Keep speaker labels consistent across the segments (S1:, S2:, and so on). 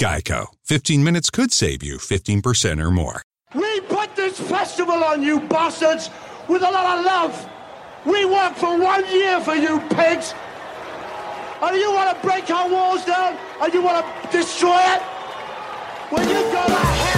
S1: Geico. 15 minutes could save you 15% or more.
S2: We put this festival on you bastards with a lot of love. We worked for one year for you pigs. And you want to break our walls down? And you want to destroy it? Well, you go hell.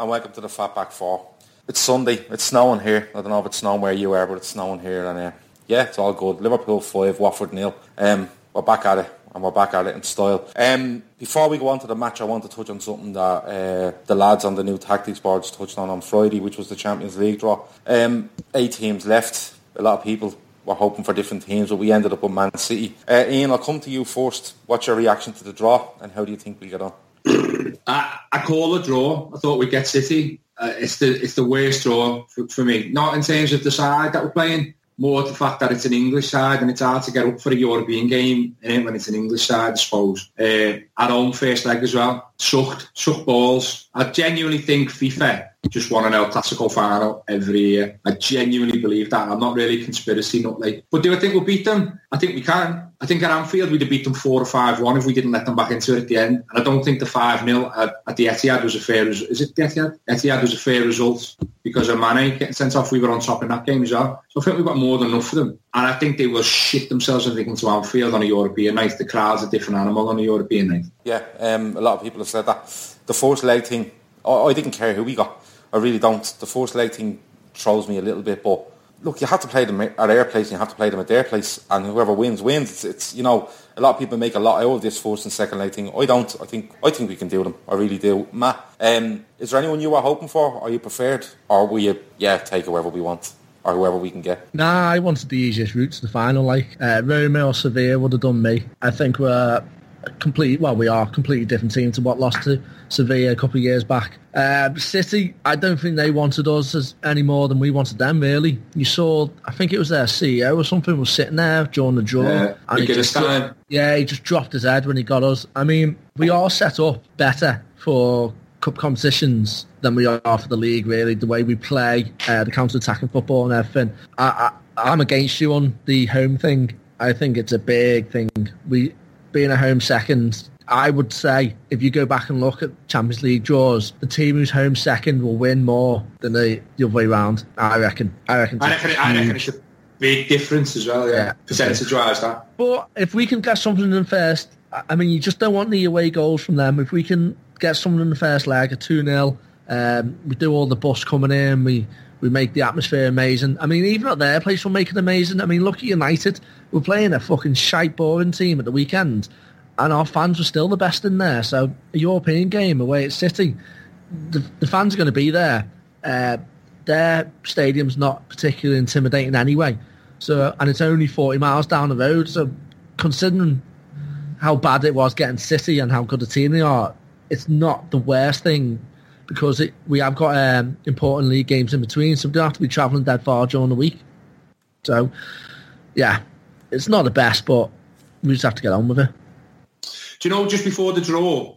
S2: And
S3: welcome to the Fatback Four. It's Sunday. It's snowing here. I don't know if it's snowing where you are, but it's snowing here, and uh, yeah, it's all good. Liverpool five, Watford nil. Um, we're back at it, and we're back at it in style. Um, before we go on to the match, I want to touch on something that uh, the lads on the new tactics boards touched on on Friday, which was the Champions League draw. Um, eight teams left. A lot of people were hoping for different teams, but we ended up with Man City. Uh, Ian, I'll come to you first. What's your reaction to the draw, and how do you think we'll get on?
S4: I, I call a draw. I thought we'd get City. Uh, it's the it's the worst draw for, for me. Not in terms of the side that we're playing, more the fact that it's an English side and it's hard to get up for a European game innit, when it's an English side, I suppose. Uh, at home first leg as well. Sucked, sucked balls. I genuinely think FIFA just won an El Clasico final every year. I genuinely believe that. I'm not really conspiracy, not like. But do I think we'll beat them? I think we can. I think at Anfield we'd have beat them 4 or 5-1 if we didn't let them back into it at the end. And I don't think the 5-0 at, at the Etihad was a fair result. Is it the Etihad? Etihad was a fair result because of Mane getting sent off. We were on top in that game as well. So I think we've got more than enough for them. And I think they will shit themselves if they come to Anfield on a European night. The crowd's a different animal on a European night.
S3: Yeah, um, a lot of people have said that. The first leg thing, I, I didn't care who we got. I really don't. The first leg thing throws me a little bit, but look, you have to play them at their place and you have to play them at their place, and whoever wins wins. It's, it's you know a lot of people make a lot out of this first and second leg thing. I don't. I think I think we can do them. I really do. Matt, um, is there anyone you were hoping for? Are you preferred, or will you yeah take whoever we want? Or whoever we can get.
S5: Nah, I wanted the easiest route to the final. Like uh, Roma or Sevilla would have done me. I think we're a complete. Well, we are a completely different team to what lost to Sevilla a couple of years back. Uh, City, I don't think they wanted us as any more than we wanted them. Really, you saw. I think it was their CEO or something was sitting there during the draw,
S4: Yeah,
S5: and he just
S4: Stein.
S5: yeah, he just dropped his head when he got us. I mean, we are set up better for cup competitions than we are for the league. Really, the way we play, uh, the counter-attacking football and everything. I, I, I'm against you on the home thing. I think it's a big thing. We being a home second. I would say if you go back and look at Champions League draws, the team who's home second will win more than the, the other way round. I reckon. I reckon.
S4: I reckon, I reckon it's a big difference as well. Yeah,
S5: Yeah.
S4: percentage-wise, that.
S5: But if we can get something in the first, I- mean, you just don't want the away goals from them. If we can get something in the first leg, a 2-0, um, we do all the bus coming in, we, we make the atmosphere amazing. I mean, even at their place, we'll make it amazing. I mean, look at United. We're playing a fucking shite boring team at the weekend, and our fans were still the best in there. So a European game away at City, the, the fans are going to be there. Uh, their stadium's not particularly intimidating anyway. So and it's only forty miles down the road. So considering how bad it was getting City and how good a team they are, it's not the worst thing because it, we have got um, important league games in between, so we don't have to be travelling that far during the week. So, yeah, it's not the best, but we just have to get on with it.
S4: Do you know, just before the draw,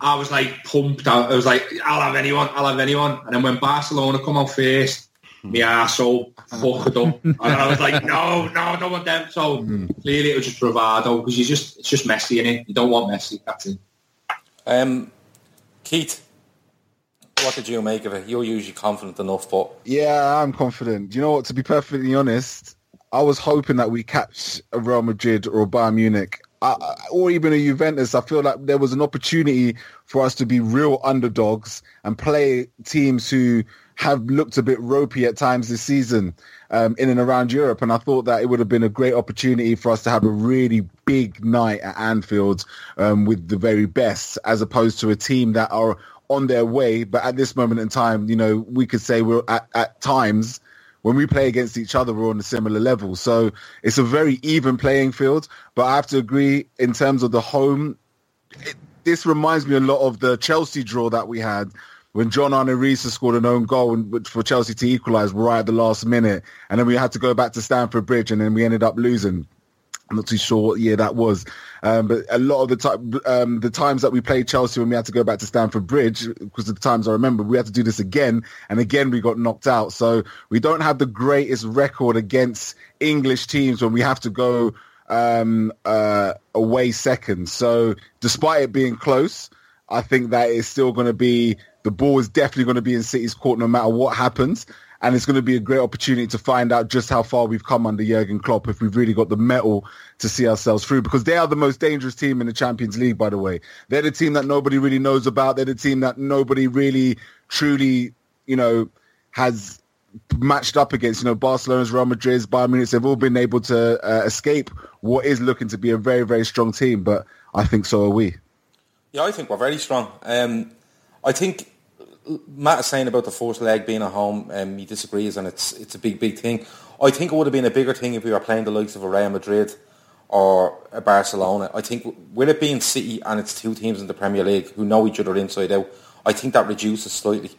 S4: I was like pumped out. I was like, I'll have anyone, I'll have anyone. And then when Barcelona come out first, my arsehole fucked up. And I was like, no, no, I don't want them. So clearly it was just bravado because you just, it's just messy in it. You don't want messy. That's it.
S3: Um, Keith, what did you make of it? You're usually confident enough, but
S6: Yeah, I'm confident. You know what? To be perfectly honest, I was hoping that we catch a Real Madrid or a Bayern Munich, I- or even a Juventus. I feel like there was an opportunity for us to be real underdogs and play teams who have looked a bit ropey at times this season um, in and around Europe. And I thought that it would have been a great opportunity for us to have a really big night at Anfield um, with the very best, as opposed to a team that are on their way. But at this moment in time, you know, we could say we're at, at times when we play against each other, we're on a similar level. So it's a very even playing field. But I have to agree in terms of the home, it, this reminds me a lot of the Chelsea draw that we had when John Arne Riise scored an own goal for Chelsea to equalise right at the last minute. And then we had to go back to Stamford Bridge and then we ended up losing. I'm not too sure what year that was, um, but a lot of the time, um, the times that we played Chelsea when we had to go back to Stamford Bridge, because the times I remember, we had to do this again, and again we got knocked out. So we don't have the greatest record against English teams when we have to go um, uh, away second. So despite it being close, I think that it's still going to be the ball is definitely going to be in City's court no matter what happens. And it's going to be a great opportunity to find out just how far we've come under Jurgen Klopp if we've really got the mettle to see ourselves through because they are the most dangerous team in the Champions League, by the way. They're the team that nobody really knows about. They're the team that nobody really truly, you know, has matched up against, you know, Barcelona's, Real Madrid's, Bayern Munich. They've all been able to uh, escape what is looking to be a very, very strong team. But I think so are we.
S3: yeah, I think we're very strong. Um, I think Matt is saying about the first leg being at home. Um, he disagrees, and it's it's a big, big thing. I think it would have been a bigger thing if we were playing the likes of a Real Madrid or a Barcelona. I think with it being City and it's two teams in the Premier League who know each other inside out, I think that reduces slightly.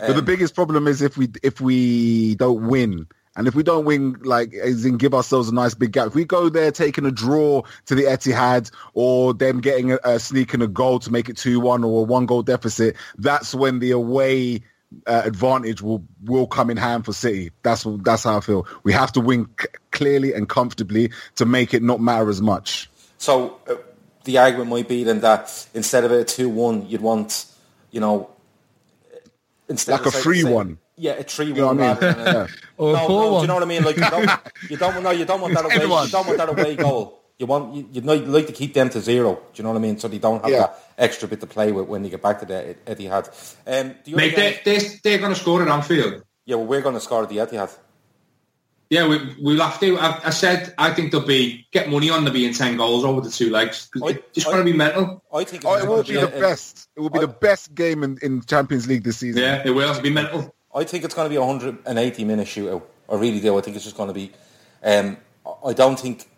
S6: But the biggest problem is if we if we don't win. And if we don't win, like, as in give ourselves a nice big gap. If we go there taking a draw to the Etihad or them getting a, a sneaking a goal to make it 2-1 or a one-goal deficit, that's when the away uh, advantage will will come in hand for City. That's that's how I feel. We have to win c- clearly and comfortably to make it not matter as much.
S3: So uh, the argument might be then that instead of a two-one, you'd want, you know, instead
S6: Like
S3: of
S6: a
S3: say-
S6: one.
S3: Yeah, a three
S6: know
S3: one.
S6: what I mean?
S3: rather than a-
S5: Or a
S3: no, no, do you know what I mean? Like you don't, you don't, no, you don't want that away.
S5: Everyone.
S3: You don't want that away goal. You want, you, you'd like, like to keep them to zero. Do you know what I mean? So they don't have
S6: Yeah.
S3: that extra bit to play with when they get back to the Etihad. Um, the other
S4: Mate,
S3: game-
S4: they, they, they're going to score at Anfield.
S3: yeah, well, we're going to score at the Etihad.
S4: Yeah, we, we'll have to. I, I said I think they'll be, get money on there being 10 goals over the two legs.
S3: I-
S4: it's going to be mental.
S3: I think
S6: Oh, it
S3: gonna
S6: will be the
S3: a-
S6: best. It will be
S3: I-
S6: the best game in, in Champions League this season.
S4: Yeah, it will. It'll be mental.
S3: I think it's going to be a 180 minute shootout. I really do. I think it's just going to be. Um, I don't think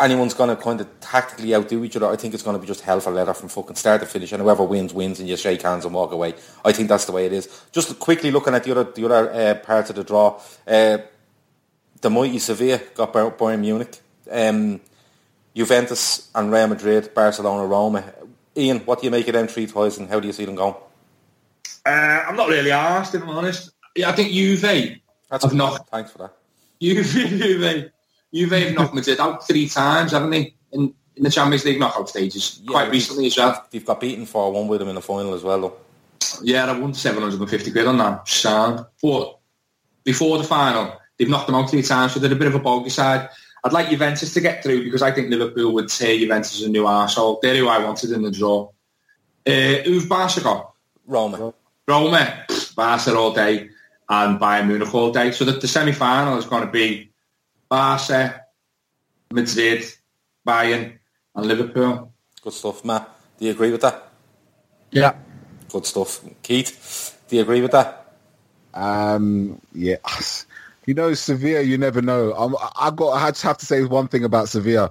S3: anyone's going to kind of tactically outdo each other. I think it's going to be just hell for leather from fucking start to finish, and whoever wins wins, and you shake hands and walk away. I think that's the way it is. Just quickly looking at the other the other uh, parts of the draw, uh, the mighty Sevilla got Bayern Munich, um, Juventus and Real Madrid, Barcelona, Roma. Ian, what do you make of them three ties, and how do you see them going?
S4: Uh, I'm not really asked, if I'm honest. Yeah, I think Juve
S3: That's
S4: have knocked
S3: Thanks for that.
S4: Juve, Juve, Juve have knocked Madrid out three times, haven't they? In, in the Champions League knockout stages,
S3: Yeah,
S4: quite recently as well.
S3: They've got beaten 4-1 with them in the final as well, though.
S4: Yeah, I won 750 quid on that. Sound. But before the final, they've knocked them out three times, so they're a bit of a bogey side. I'd like Juventus to get through because I think Liverpool would tear Juventus as a new arsehole. They're who I wanted in the draw. Uh, who've Barca got?
S3: Roma.
S4: Roma, pfft, Barca all day and Bayern Munich all day. So that the semi-final is going to be Barca, Madrid, Bayern and Liverpool.
S3: Good stuff, Matt. Do you agree with that?
S5: Yeah.
S3: Good stuff. Keith, do you agree with that?
S6: Um, yeah. You know, Sevilla, you never know. I'm, I got. I just have to say one thing about Sevilla.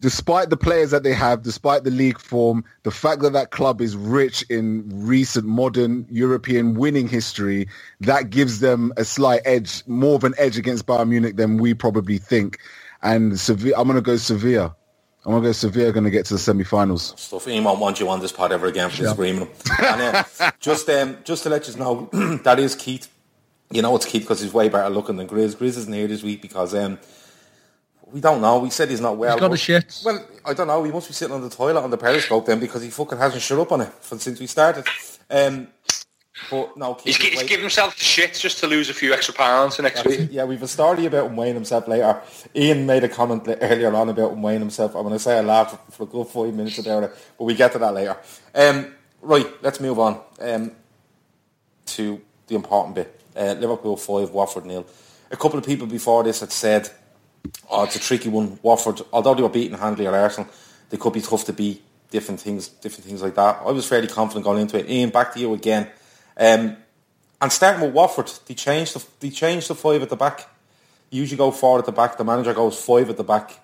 S6: Despite the players that they have, despite the league form, the fact that that club is rich in recent modern European winning history, that gives them a slight edge, more of an edge against Bayern Munich than we probably think. And Sevilla, I'm going to go Sevilla. I'm going to go Sevilla going to get to the semi-finals.
S3: stuff. He won't want you on this pod ever again for with him. And, uh, just um, just to let you know, that is Keith. You know it's Keith because he's way better looking than Grizz. Grizz isn't here this week because um, we don't know. We said he's not well.
S5: He's got
S3: but-
S5: the shits.
S3: Well, I don't know. He must be sitting on the toilet on the periscope then because he fucking hasn't shut up on it from since we started. Um, but no,
S4: He's,
S3: Keith
S4: he's giving himself the shit just to lose a few extra pounds for next
S3: That's
S4: week.
S3: it. Yeah, we've a story about him weighing himself later. Ian made a comment earlier on about him weighing himself. I'm going to say I laughed for a good five minutes about it, but we get to that later. Um, right, let's move on um, to the important bit. Uh, Liverpool 5, Watford nil. A couple of people before this had said, oh, it's a tricky one. Watford, although they were beating handily at Arsenal, they could be tough to beat, different things, different things like that. I was fairly confident going into it. Ian, back to you again. Um, and starting with Watford, they changed the they changed the five at the back. You usually go four at the back. The manager goes five at the back.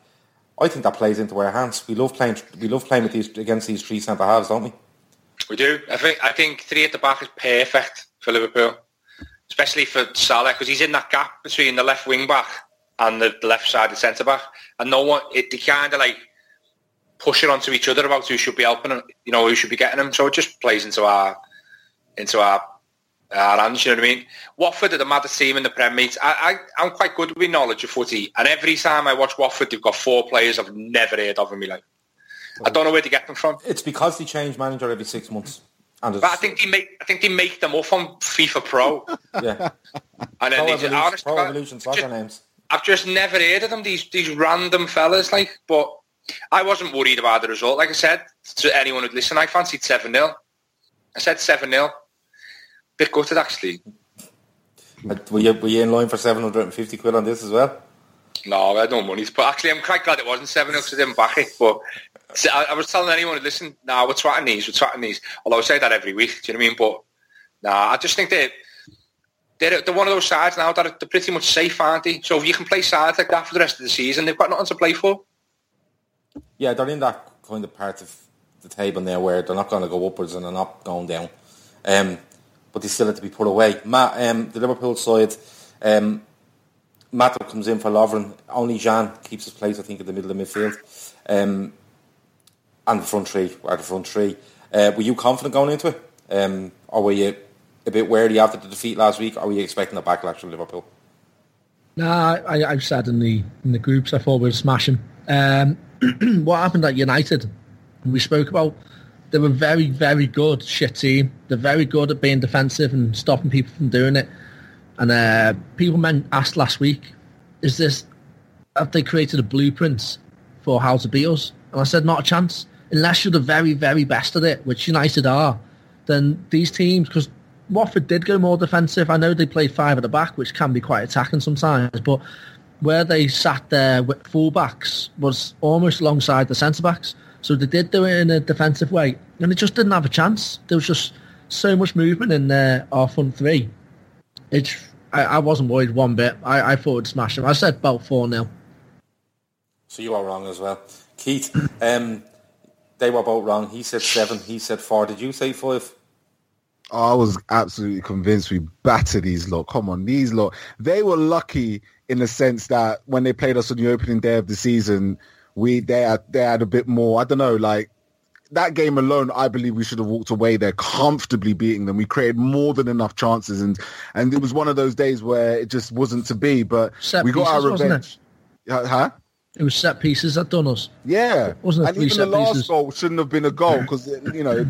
S3: I think that plays into our hands. We love playing. We love playing with these against these three centre halves, don't we?
S4: We do. I think I think three at the back is perfect for Liverpool, especially for Salah because he's in that gap between the left wing back and the, left side of centre back, and no one it, they kind of like push it onto each other about who should be helping him, you know, who should be getting him. So it just plays into our into our our hands. You know what I mean? Watford are the maddest team in the Prem, mate. I, I I'm quite good with knowledge of footy, and every time I watch Watford, they've got four players I've never heard of in my life. I don't know where to get them from.
S3: It's because they change manager every six months. And
S4: But I think they make I think they make them up on FIFA Pro,
S3: yeah,
S4: and then
S3: Pro
S4: they just, honest
S3: Pro Evolution soccer
S4: just-
S3: names.
S4: I've just never heard of them. These these random fellas, like. But I wasn't worried about the result. Like I said to anyone who'd listen, I fancied seven 0 I said seven 0 Bit gutted actually.
S3: Were you, were you in line for seven hundred and fifty quid on this as well?
S4: No, I had no money. But actually, I'm quite glad it wasn't 7 0 because I didn't back it. But I, I was telling anyone who listened, nah, we're twatting these, we're twatting these. Although I say that every week, do you know what I mean? But nah, I just think that they're, they're one of those sides now that are, they're pretty much safe, aren't they? So if you can play sides like that for the rest of the season, they've got nothing to play for.
S3: Yeah, they're in that kind of part of the table now where they're not going to go upwards and they're not going down. Um, but they still have to be put away. Matt, um, the Liverpool side, um, comes in for Lovren. Only Jean keeps his place, I think, in the middle of the midfield. Um, and the front three are the front three. Uh, were you confident going into it? Um, or were you a bit wary after the defeat last week? Were you expecting a backlash from Liverpool?
S5: Nah, I, I've said in the in the groups I thought we'd smash them. Um, what happened at United? We spoke about they were very, very good shit team. They're very good at being defensive and stopping people from doing it. And uh, people men asked last week, "Is this have they created a blueprint for how to beat us?" And I said, "Not a chance. Unless you're the very, very best at it, which United are. Then these teams, because Watford did go more defensive. I know they played five at the back, which can be quite attacking sometimes, but where they sat there with fullbacks was almost alongside the centre backs. So they did do it in a defensive way, and they just didn't have a chance. There was just so much movement in uh, our front three. It's I, I wasn't worried one bit. I, I thought it'd smash them. I said about four 0
S3: So you are wrong as well. Keith, um, they were both wrong. He said seven, he said four. Did you say five?
S6: I was absolutely convinced we battered these lot. Come on, these lot. They were lucky in the sense that when they played us on the opening day of the season, we they had, they had a bit more. I don't know, like that game alone. I believe we should have walked away there comfortably beating them. We created more than enough chances, and and it was one of those days where it just wasn't to be. But
S5: Set
S6: we got our
S5: pieces, wasn't
S6: revenge. Uh, Huh?
S5: It was set pieces that done us.
S6: Yeah,
S5: Wasn't it
S6: and
S5: three
S6: even the last
S5: pieces?
S6: goal shouldn't have been a goal because you know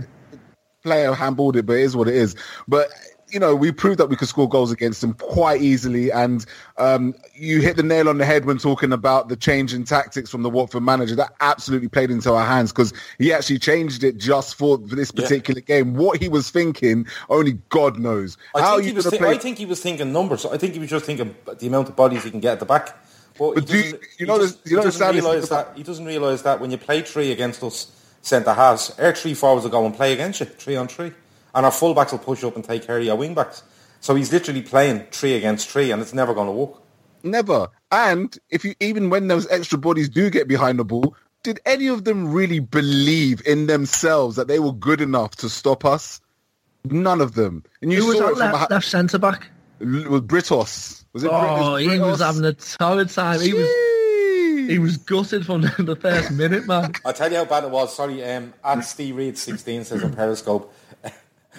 S6: player handballed it, but it is what it is. But you know we proved that we could score goals against them quite easily, and um, you hit the nail on the head when talking about the change in tactics from the Watford manager. That absolutely played into our hands because he actually changed it just for, for this
S3: Yeah.
S6: particular game. What he was thinking, only God knows.
S3: I
S6: How
S3: think, he
S6: you
S3: was
S6: gonna play?
S3: I think he was thinking numbers. I think he was just thinking the amount of bodies he can get at the back. But,
S6: do you- you know
S3: just-
S6: you know
S3: he doesn't realise that he doesn't realise that when you play three against us centre halves, our three forwards will go and play against you three on three, and our full backs will push up and take care of your wing backs. So he's literally playing three against three, and it's never going to work.
S6: Never. And if you even when those extra bodies do get behind the ball, did any of them really believe in themselves that they were good enough to stop us? None of them. And you
S5: Who was
S6: saw
S5: that left,
S6: a,
S5: left centre back?
S6: with Britos. Was it? Oh, Brit-
S5: Oh,
S6: was
S5: he was having a torrid time. He was he was gutted from the, the first minute, man.
S3: I'll tell you how bad it was. Sorry, um, at Steve Reed 16 says on Periscope,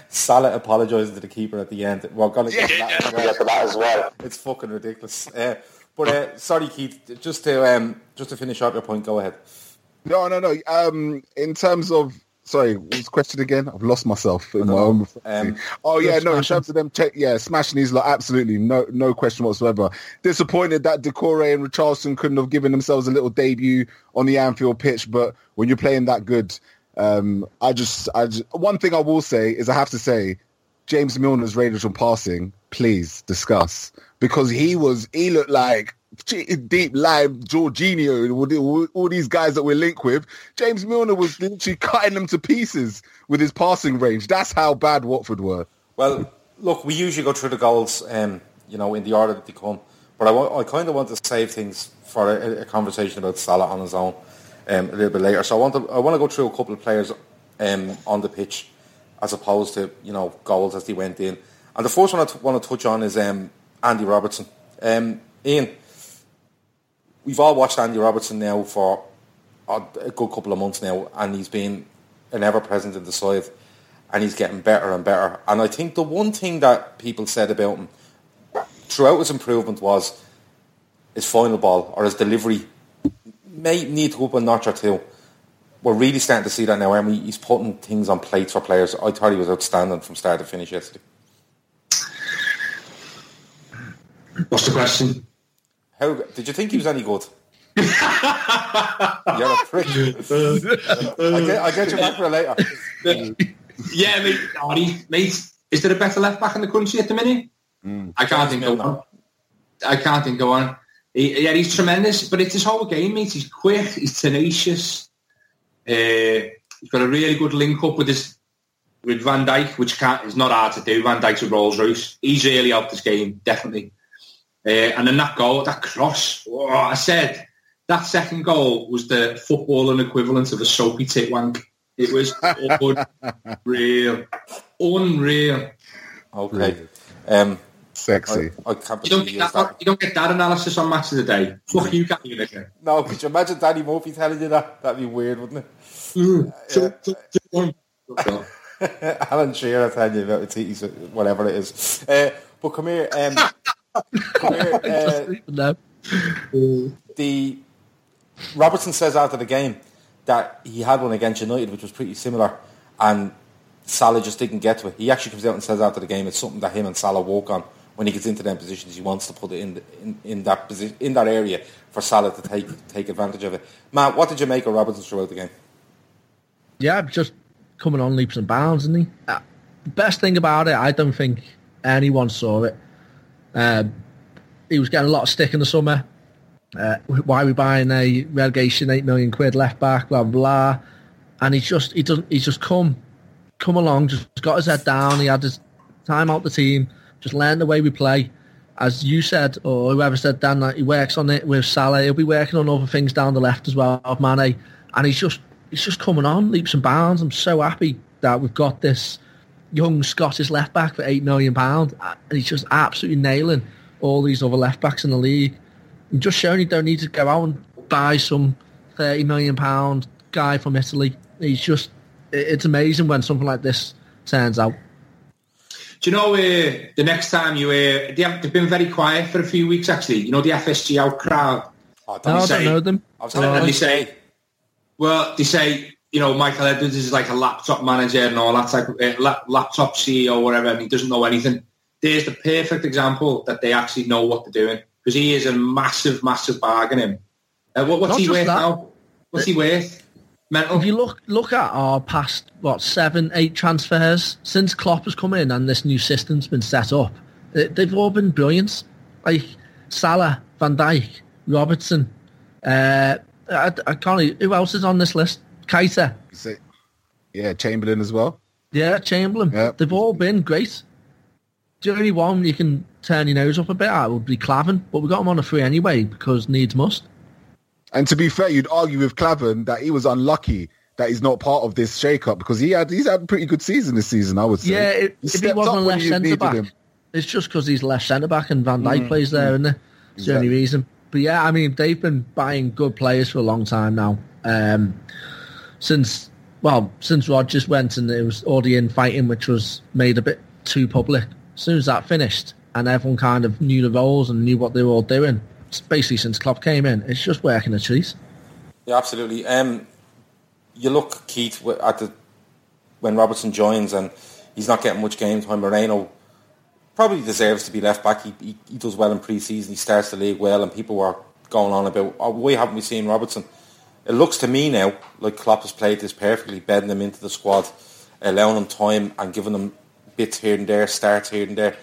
S3: Salah apologising to the keeper at the end. We're going to get to that, as well.
S7: that as well.
S3: It's fucking ridiculous. Uh, but uh, sorry, Keith, just to um, just to finish up your point, go ahead.
S6: No, no, no. Um, in terms of sorry, what was the question again? I've lost myself in my own.
S3: Um,
S6: oh yeah, no. In terms of them, check, yeah, smashing these lot, absolutely, no, no question whatsoever. Disappointed that Decore and Richardson couldn't have given themselves a little debut on the Anfield pitch, but when you're playing that good, um, I just, I just, one thing I will say is I have to say, James Milner's range on passing, please discuss because he was, he looked like deep live Jorginho and all, the- all, these guys that we're linked with. James Milner was literally cutting them to pieces with his passing range. That's how bad Watford were.
S3: Well, look, we usually go through the goals, um, you know, in the order that they come. But I kind of want to save things for a, a conversation about Salah on his own um, a little bit later. So I want to I want to go through a couple of players um, on the pitch as opposed to you know goals as they went in. And the first one I t- want to touch on is um, Andy Robertson. Um, Ian, we've all watched Andy Robertson now for a, good couple of months now, and he's been an ever present in the side, and he's getting better and better. And I think the one thing that people said about him throughout his improvement was his final ball or his delivery may need to up a notch or two. We're really starting to see that now, we- he's putting things on plates for players. I thought he was outstanding from start to finish yesterday.
S4: What's the question?
S3: How did you think he was any good? You're a prick. I get, I get you back for later.
S4: Yeah, mate, Arnie, mate, is there a better left back in the country at the minute? I can't think of one. I can't think of one. He, yeah, he's tremendous, but it's his whole game, mate. He's quick, he's tenacious. Uh, he's got a really good link up with his with Van Dijk, which can't, is not hard to do. Van Dijk's a Rolls Royce. He's really helped this game, definitely. Uh, and then that goal, that cross, oh, I said that second goal was the footballing equivalent of a soapy tit wank. It was unreal, unreal.
S3: Okay. Um,
S6: Sexy.
S3: I, I can't
S4: You don't, get that, you don't get that analysis on match of the day. Fuck you, Gary Lineker.
S3: No, could you imagine Danny Murphy telling you that? That'd be weird, wouldn't it? Alan Shearer telling you about the titties, whatever it is. Uh, but come here, um, come here. Uh,
S5: no.
S3: the Robertson says after the game that he had one against United, which was pretty similar, and Salah just didn't get to it. He actually comes out and says after the game it's something that him and Salah walk on when he gets into them positions. He wants to put it in the, in, in that position in that area for Salah to take take advantage of it. Matt, what did you make of Robertson throughout the game?
S5: Yeah, just coming on leaps and bounds, isn't he? Uh, best thing about it, I don't think anyone saw it. Um, he was getting a lot of stick in the summer. Uh, why are we buying a relegation eight million quid left back? Blah blah. And he's just he doesn't he's just come come along, just got his head down. He had his time out the team, just learned the way we play. As you said, or whoever said, Dan, that he works on it with Salah. He'll be working on other things down the left as well of Mane, and he's just he's just coming on leaps and bounds. I'm so happy that we've got this young Scottish left back for eight million pound, and he's just absolutely nailing all these other left backs in the league. And just showing you don't need to go out and buy some thirty million pound guy from Italy. He's just it's amazing when something like this turns out.
S4: Do you know uh, the next time you uh, they have, they've been very quiet for a few weeks actually. You know the FSG out crowd.
S3: Oh,
S5: No, I don't know them.
S3: I was
S4: And
S3: having
S4: then they say, well, they say you know Michael Edwards is like a laptop manager and all that type of uh, lap, laptop CEO or whatever, and he doesn't know anything. There's the perfect example that they actually know what they're doing because he is a massive, massive bargain. Him. Uh, what, what's
S5: Not
S4: he worth
S5: that.
S4: now? What's he worth? Mental.
S5: If you look look at our past what seven eight transfers since Klopp has come in and this new system's been set up, they- they've all been brilliant. Like Salah, Van Dijk, Robertson. Uh, I, I can't. Who else is on this list?
S6: Say- Yeah, Chamberlain as well.
S5: Yeah, Chamberlain.
S6: Yeah.
S5: They've all been great. the only one you can turn your nose up a bit at would be Klavan, but we got him on a free anyway because needs must.
S6: And to be fair, you'd argue with Klavan that he was unlucky that he's not part of this shake-up because he had he's had a pretty good season this season, I would say.
S5: Yeah, it,
S6: He
S5: if he wasn't left centre back,
S6: him.
S5: it's just because he's left centre back and Van Dijk
S6: Mm,
S5: plays there, isn't it? It's the only reason. But yeah, I mean, they've been buying good players for a long time now. Um, since well, since Rodgers went and it was all the infighting, which was made a bit too public. As soon as that finished, and everyone kind of knew the roles and knew what they were all doing, basically since Klopp came in, it's just working a treat.
S3: Yeah, absolutely. Um, you look, Keith, at the when Robertson joins and he's not getting much game time. Moreno probably deserves to be left back. He, he, he does well in pre-season. He starts the league well, and people were going on about, oh, why haven't we seen Robertson? It looks to me now like Klopp has played this perfectly, bedding them into the squad, allowing them time and giving them bits here and there, starts here and there.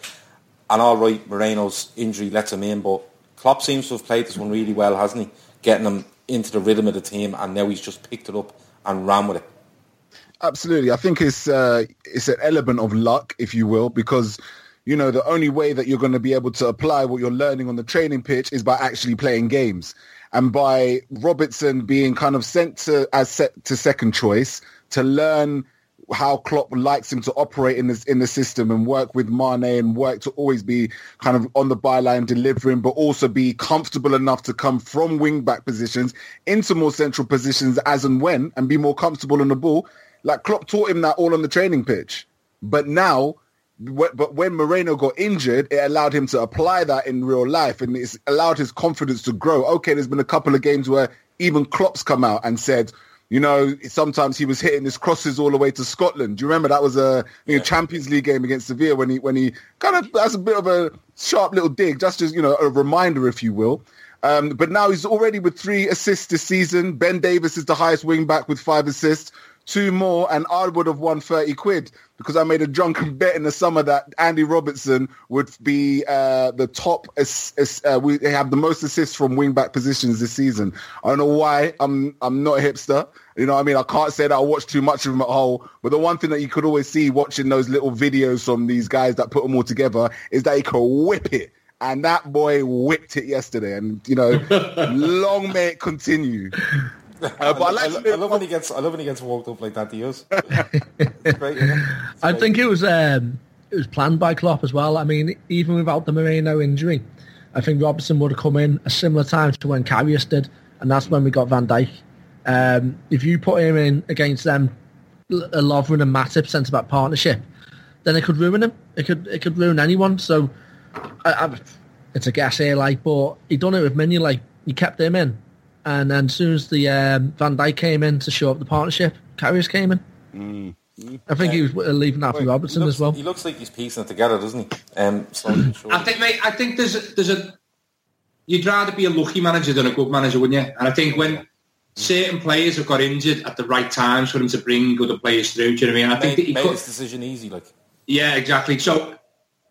S3: And all right, Moreno's injury lets him in, but Klopp seems to have played this one really well, hasn't he? Getting him into the rhythm of the team, and now he's just picked it up and ran with it.
S6: Absolutely. I think it's uh, it's an element of luck, if you will, because you know the only way that you're going to be able to apply what you're learning on the training pitch is by actually playing games, and by Robertson being kind of sent to as set to second choice to learn how Klopp likes him to operate in this in the system and work with Mane and work to always be kind of on the byline delivering, but also be comfortable enough to come from wing back positions into more central positions as and when and be more comfortable on the ball. Like Klopp taught him that all on the training pitch, but now. But when Moreno got injured, it allowed him to apply that in real life, and it's allowed his confidence to grow. Okay, there's been a couple of games where even Klopp's come out and said, you know, sometimes he was hitting his crosses all the way to Scotland. Do you remember that was a you know, Champions League game against Sevilla when he when he kind of that's a bit of a sharp little dig, just as you know, a reminder, if you will. Um, but now he's already with three assists this season. Ben Davies is the highest wing back with five assists, two more, and I would have won 30 quid because I made a drunken bet in the summer that Andy Robertson would be uh, the top. Uh, we have the most assists from wing back positions this season. I don't know why. I'm I'm not a hipster. You know, what I mean, I can't say that I watch too much of them at whole. But the one thing that you could always see watching those little videos from these guys that put them all together is that he can whip it. And that boy whipped it yesterday. And, you know, long may it continue. Uh, but I,
S3: I,
S6: like
S3: lo-
S6: to-
S3: I love when he gets. I love when he gets walked up like that. He is. Great, isn't it? It's
S5: I think it was um, it was planned by Klopp as well. I mean, even without the Moreno injury, I think Robertson would have come in a similar time to when Karius did, and that's when we got Van Dijk. Um, if you put him in against them, L- a Lovren and Matip centre back partnership, then it could ruin him. It could it could ruin anyone. So, I, I, it's a guess here, like, but he done it with Mignolet. Like, he kept him in, and then as soon as the um, Van Dijk came in to show up the partnership, Karius came in. I think he was uh, leaving that for
S3: Wait,
S5: Robertson
S3: looks,
S5: as well.
S3: He looks like he's piecing it together, doesn't he? Um, slowly.
S4: I think, mate. I think there's a, there's a. You'd rather be a lucky manager than a good manager, wouldn't you? And I think when certain players have got injured at the right times for him to bring other players through, do you know what I mean? I think that he
S3: made
S4: could,
S3: this decision easy. Like
S4: Yeah, exactly. So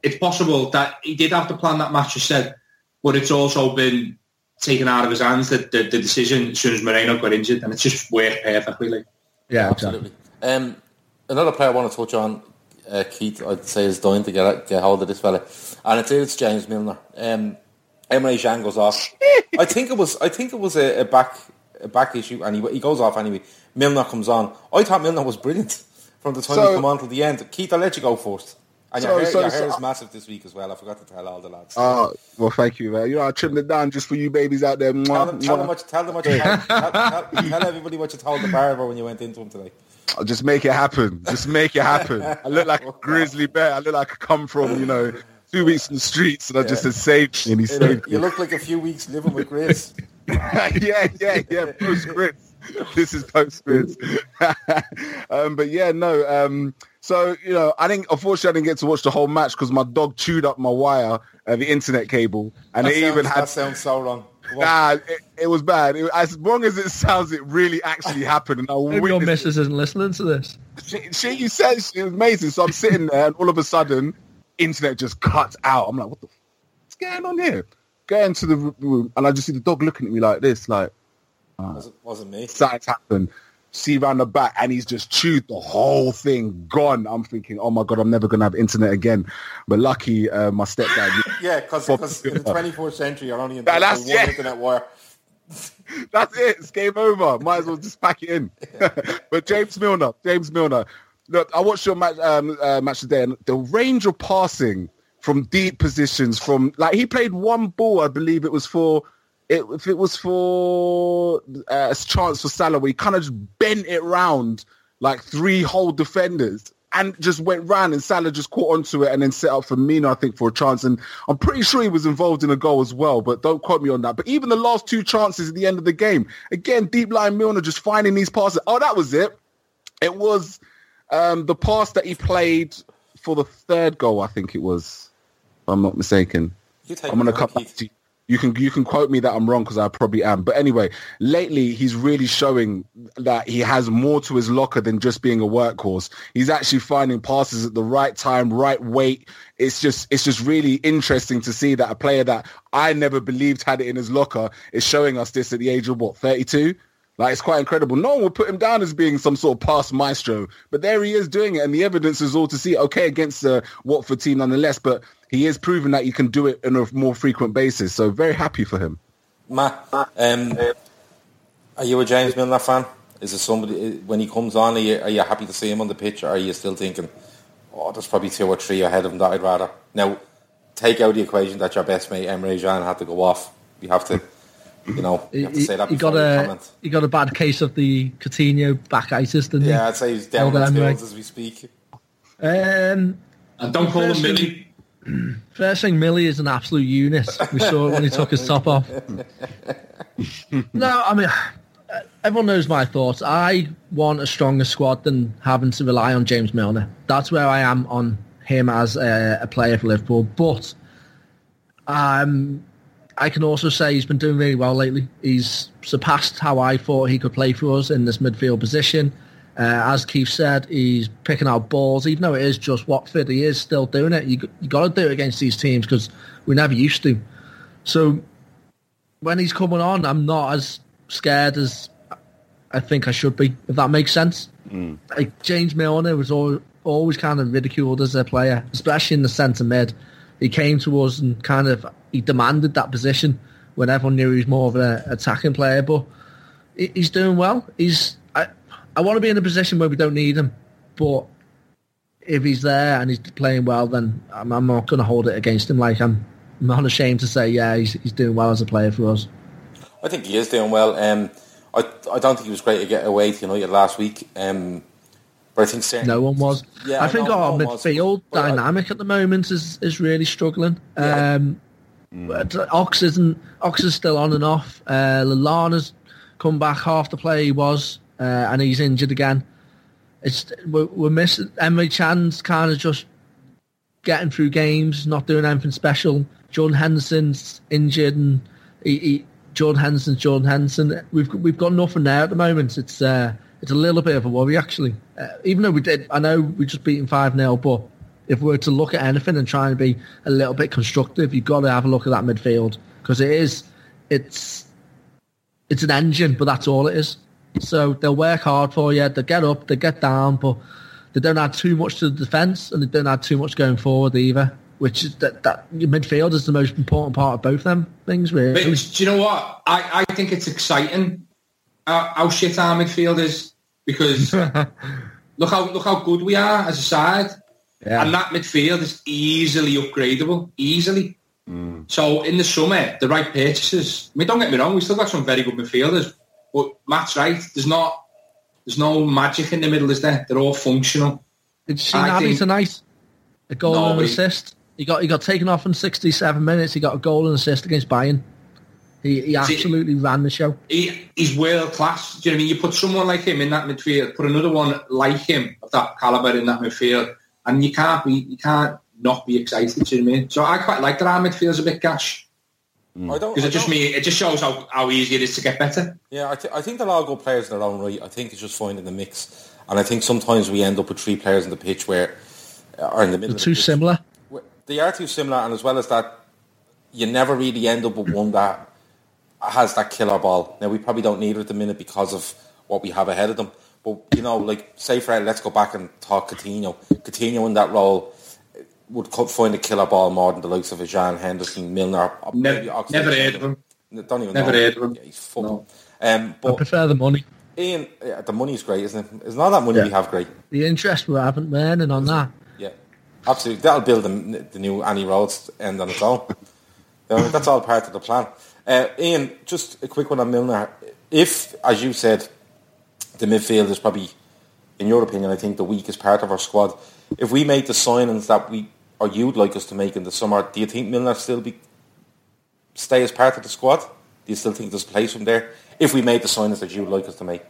S4: it's possible that he did have to plan that match, you said, but it's also been taken out of his hands that the, the decision as soon as Moreno got injured, and it's just worked perfectly. Like.
S5: Yeah,
S3: absolutely. Um, another player I want to touch on, uh, Keith, I'd say is dying to get get hold of this fella, and it is James Milner. Um, Emre Can goes off. I think it was. I think it was a, a back a back issue, and he he goes off anyway. Milner comes on. I thought Milner was brilliant from the time
S6: So-
S3: he came on to the end. Keith, I'll let you go first. And
S6: So-
S3: your, hair,
S6: so-
S3: your
S6: so-
S3: hair is massive this week as well. I forgot to tell all the lads.
S6: Oh, well, thank you, man. You know, I trimmed it down just for you babies out there.
S3: tell,
S6: Mwah,
S3: them, tell them what you tell them what you tell, tell, tell everybody what you told the barber when you went into him today.
S6: I'll just make it happen. Just make it happen. I look like a grizzly bear. I look like I come from, you know, two weeks in the streets, and I just said, save me, and he saved me.
S3: You look like a few weeks living with Grace.
S6: yeah, yeah, yeah. Post scripts. This is post scripts. um, but yeah, no. Um, so you know, I didn't. Unfortunately, I didn't get to watch the whole match because my dog chewed up my wire, uh, the internet cable, and
S3: That
S6: it
S3: sounds,
S6: even had.
S3: that sounds so wrong. Go.
S6: Nah, it, it was bad. It, as wrong as it sounds, it really actually happened. And I
S5: Maybe your
S6: witnessed
S5: missus isn't listening to this.
S6: she, she you said she was amazing. So I'm sitting there, and all of a sudden, internet just cuts out. I'm like, what the? F- what's going on here? Go into the room, and I just see the dog looking at me like this, like
S3: Was it, wasn't me.
S6: something's happened. See round the back, and he's just chewed the whole thing, gone. I'm thinking, oh my god, I'm never gonna have internet again. But lucky, uh, my stepdad.
S3: Yeah, because in the 24th century, you're only in
S6: That- that's-
S3: one
S6: yeah.
S3: internet wire.
S6: That's it. It's game over. Might as well just pack it in. but James Milner, James Milner. Look, I watched your match um, uh, match today, and the range of passing from deep positions, from like he played one ball, I believe it was for. It, if it was for uh, a chance for Salah, where he kind of just bent it round like three whole defenders and just went round and Salah just caught onto it and then set up for Mane, I think, for a chance. And I'm pretty sure he was involved in a goal as well, but don't quote me on that. But even the last two chances at the end of the game, again, deep line Milner just finding these passes. Oh, that was it. It was um, the pass that he played for the third goal, I think it was, if I'm not mistaken. I'm going to come back to you. You can you can quote me that I'm wrong because I probably am. But anyway, lately he's really showing that he has more to his locker than just being a workhorse. He's actually finding passes at the right time, right weight. It's just it's just really interesting to see that a player that I never believed had it in his locker is showing us this at the age of what 32. Like it's quite incredible. No one would put him down as being some sort of past maestro, but there he is doing it, and the evidence is all to see. Okay, against the Watford team nonetheless, but he is proving that he can do it on a more frequent basis. So very happy for him.
S3: Matt, um, are you a James Milner fan? Is it somebody when he comes on? Are you, are you happy to see him on the pitch, or are you still thinking, "Oh, there's probably two or three ahead of him that I'd rather"? Now, take out the equation that your best mate Emre Can had to go off. You have to, you know, you have to say that
S5: he got a
S3: comment.
S5: he got a bad case of the Coutinho backitis, didn't he?
S3: Yeah, I'd say he's down
S5: Well
S3: the
S5: done,
S3: as we speak.
S5: Um,
S4: And don't call him Millie.
S5: First thing, Millie is an absolute unit. We saw it when he took his top off. no, I mean, everyone knows my thoughts. I want a stronger squad than having to rely on James Milner. That's where I am on him as a, a player for Liverpool. But um, I can also say he's been doing really well lately. He's surpassed how I thought he could play for us in this midfield position. Uh, as Keith said, he's picking out balls. Even though it is just Watford, he is still doing it. You, you got to do it against these teams because we never used to. So when he's coming on, I'm not as scared as I think I should be, if that makes sense. Like James Milner was al always kind of ridiculed as a player, especially in the centre mid. He came to us and kind of he demanded that position when everyone knew he was more of an attacking player. But he's doing well. He's I, want to be in a position where we don't need him, but if he's there and he's playing well, then I'm, I'm not going to hold it against him. Like I'm, not ashamed to say, yeah, he's he's doing well as a player for us.
S3: I think he is doing well. Um, I I don't think he was great to get away to United last week. Um, but I think certainly
S5: No one was.
S3: Yeah,
S5: I think
S3: no-
S5: our
S3: no one was.
S5: midfield
S3: I-
S5: dynamic at the moment is, is really struggling.
S3: Yeah.
S5: Um, but Ox isn't. Ox is still on and off. Uh, Lallana's come back half the play he was, uh, and he's injured again. It's we're, we're missing. Emre Can's kind of just getting through games, not doing anything special. John Henderson's injured, and he, he, Jordan Henderson's Jordan Henderson. We've we've got nothing there at the moment. It's uh, it's a little bit of a worry actually. Uh, even though we did, I know we just beaten five 0 but if we were to look at anything and try and be a little bit constructive, you've got to have a look at that midfield because it is, it's, it's an engine, but that's all it is. So they'll work hard for you. They get up, they get down, but they don't add too much to the defence and they don't add too much going forward either. Which is that, that your midfield is the most important part of both them things, really.
S4: But do you know what? I, I think it's exciting how, how shit our midfield is because look how look how good we are as a side,
S5: Yeah.
S4: and that midfield is easily upgradable, easily. Mm. So in the summer, the right purchases. I mean, don't get me wrong, we still got some very good midfielders, but Matt's right. There's not there's no magic in the middle, is there? They're all functional.
S5: Did you see
S4: I
S5: Naby
S4: think-
S5: tonight? A goal
S4: No,
S5: and an assist. He got he got taken off in 67 minutes. He got a goal and assist against Bayern. He he absolutely ran the show.
S4: He, he's world class. Do you know what I mean? You put someone like him in that midfield, put another one like him of that caliber in that midfield, and you can't be, you can't not be excited. Do you know what I mean? So I quite like that our midfield's a bit gash Mm.
S3: I don't.
S4: because it just
S3: don't-
S4: me, it just shows how, how easy it is to get better.
S3: Yeah, I, th- I think they're all good players in their own right. I think it's just finding the mix, and I think sometimes we end up with three players in the pitch where uh, are in the middle.
S5: They're
S3: of
S5: too
S3: the
S5: similar.
S3: They are too similar, and as well as that, you never really end up with one that has that killer ball. Now we probably don't need it at the minute because of what we have ahead of them. But you know, like say for let's go back and talk Coutinho. Coutinho in that role would find a killer ball more than the likes of a Jan Henderson, Milner. or
S4: Never,
S3: maybe
S4: never heard of him.
S3: Don't even
S4: Never
S3: know.
S4: heard of him.
S3: Yeah, he's fucking.
S4: No.
S3: Um,
S5: I
S3: but
S5: prefer the money.
S3: Ian, yeah, the money's great, isn't it? It's not that money
S5: Yeah.
S3: we have great.
S5: The interest we're having learning on that.
S3: Yeah, absolutely. That'll build the, the new Annie Rhodes end on its own. You know, that's all part of the plan. Uh, Ian, just a quick one on Milner. If, as you said, the midfield is probably, in your opinion, I think the weakest part of our squad. If we made the signings that we or you'd like us to make in the summer, do you think Milner still be stay as part of the squad? Do you still think there's place from there? If we made the signings that you'd like us to make,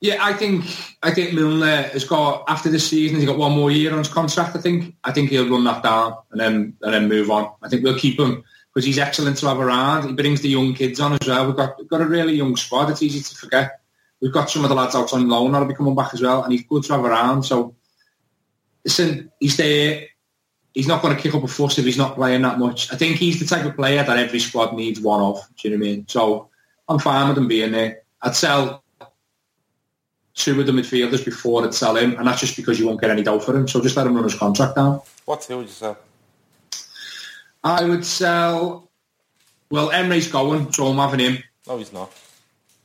S4: Yeah, I think I think Milner has got after this season. He's got one more year on his contract. I think I think he'll run that down and then and then move on. I think we'll keep him because he's excellent to have around. He brings the young kids on as well. We've got we've got a really young squad. It's easy to forget. We've got some of the lads out on loan that'll be coming back as well, and he's good to have around. So listen, he's there. He's not going to kick up a fuss if he's not playing that much. I think he's the type of player that every squad needs one of. Do you know what I mean? So I'm fine with him being there. I'd sell two of the midfielders before I'd sell him, and that's just because you won't get any dough for him. So just let him run his contract down.
S3: what two would you say?
S4: I would sell. Well, Emre's going, so I'm having him.
S3: No, he's not.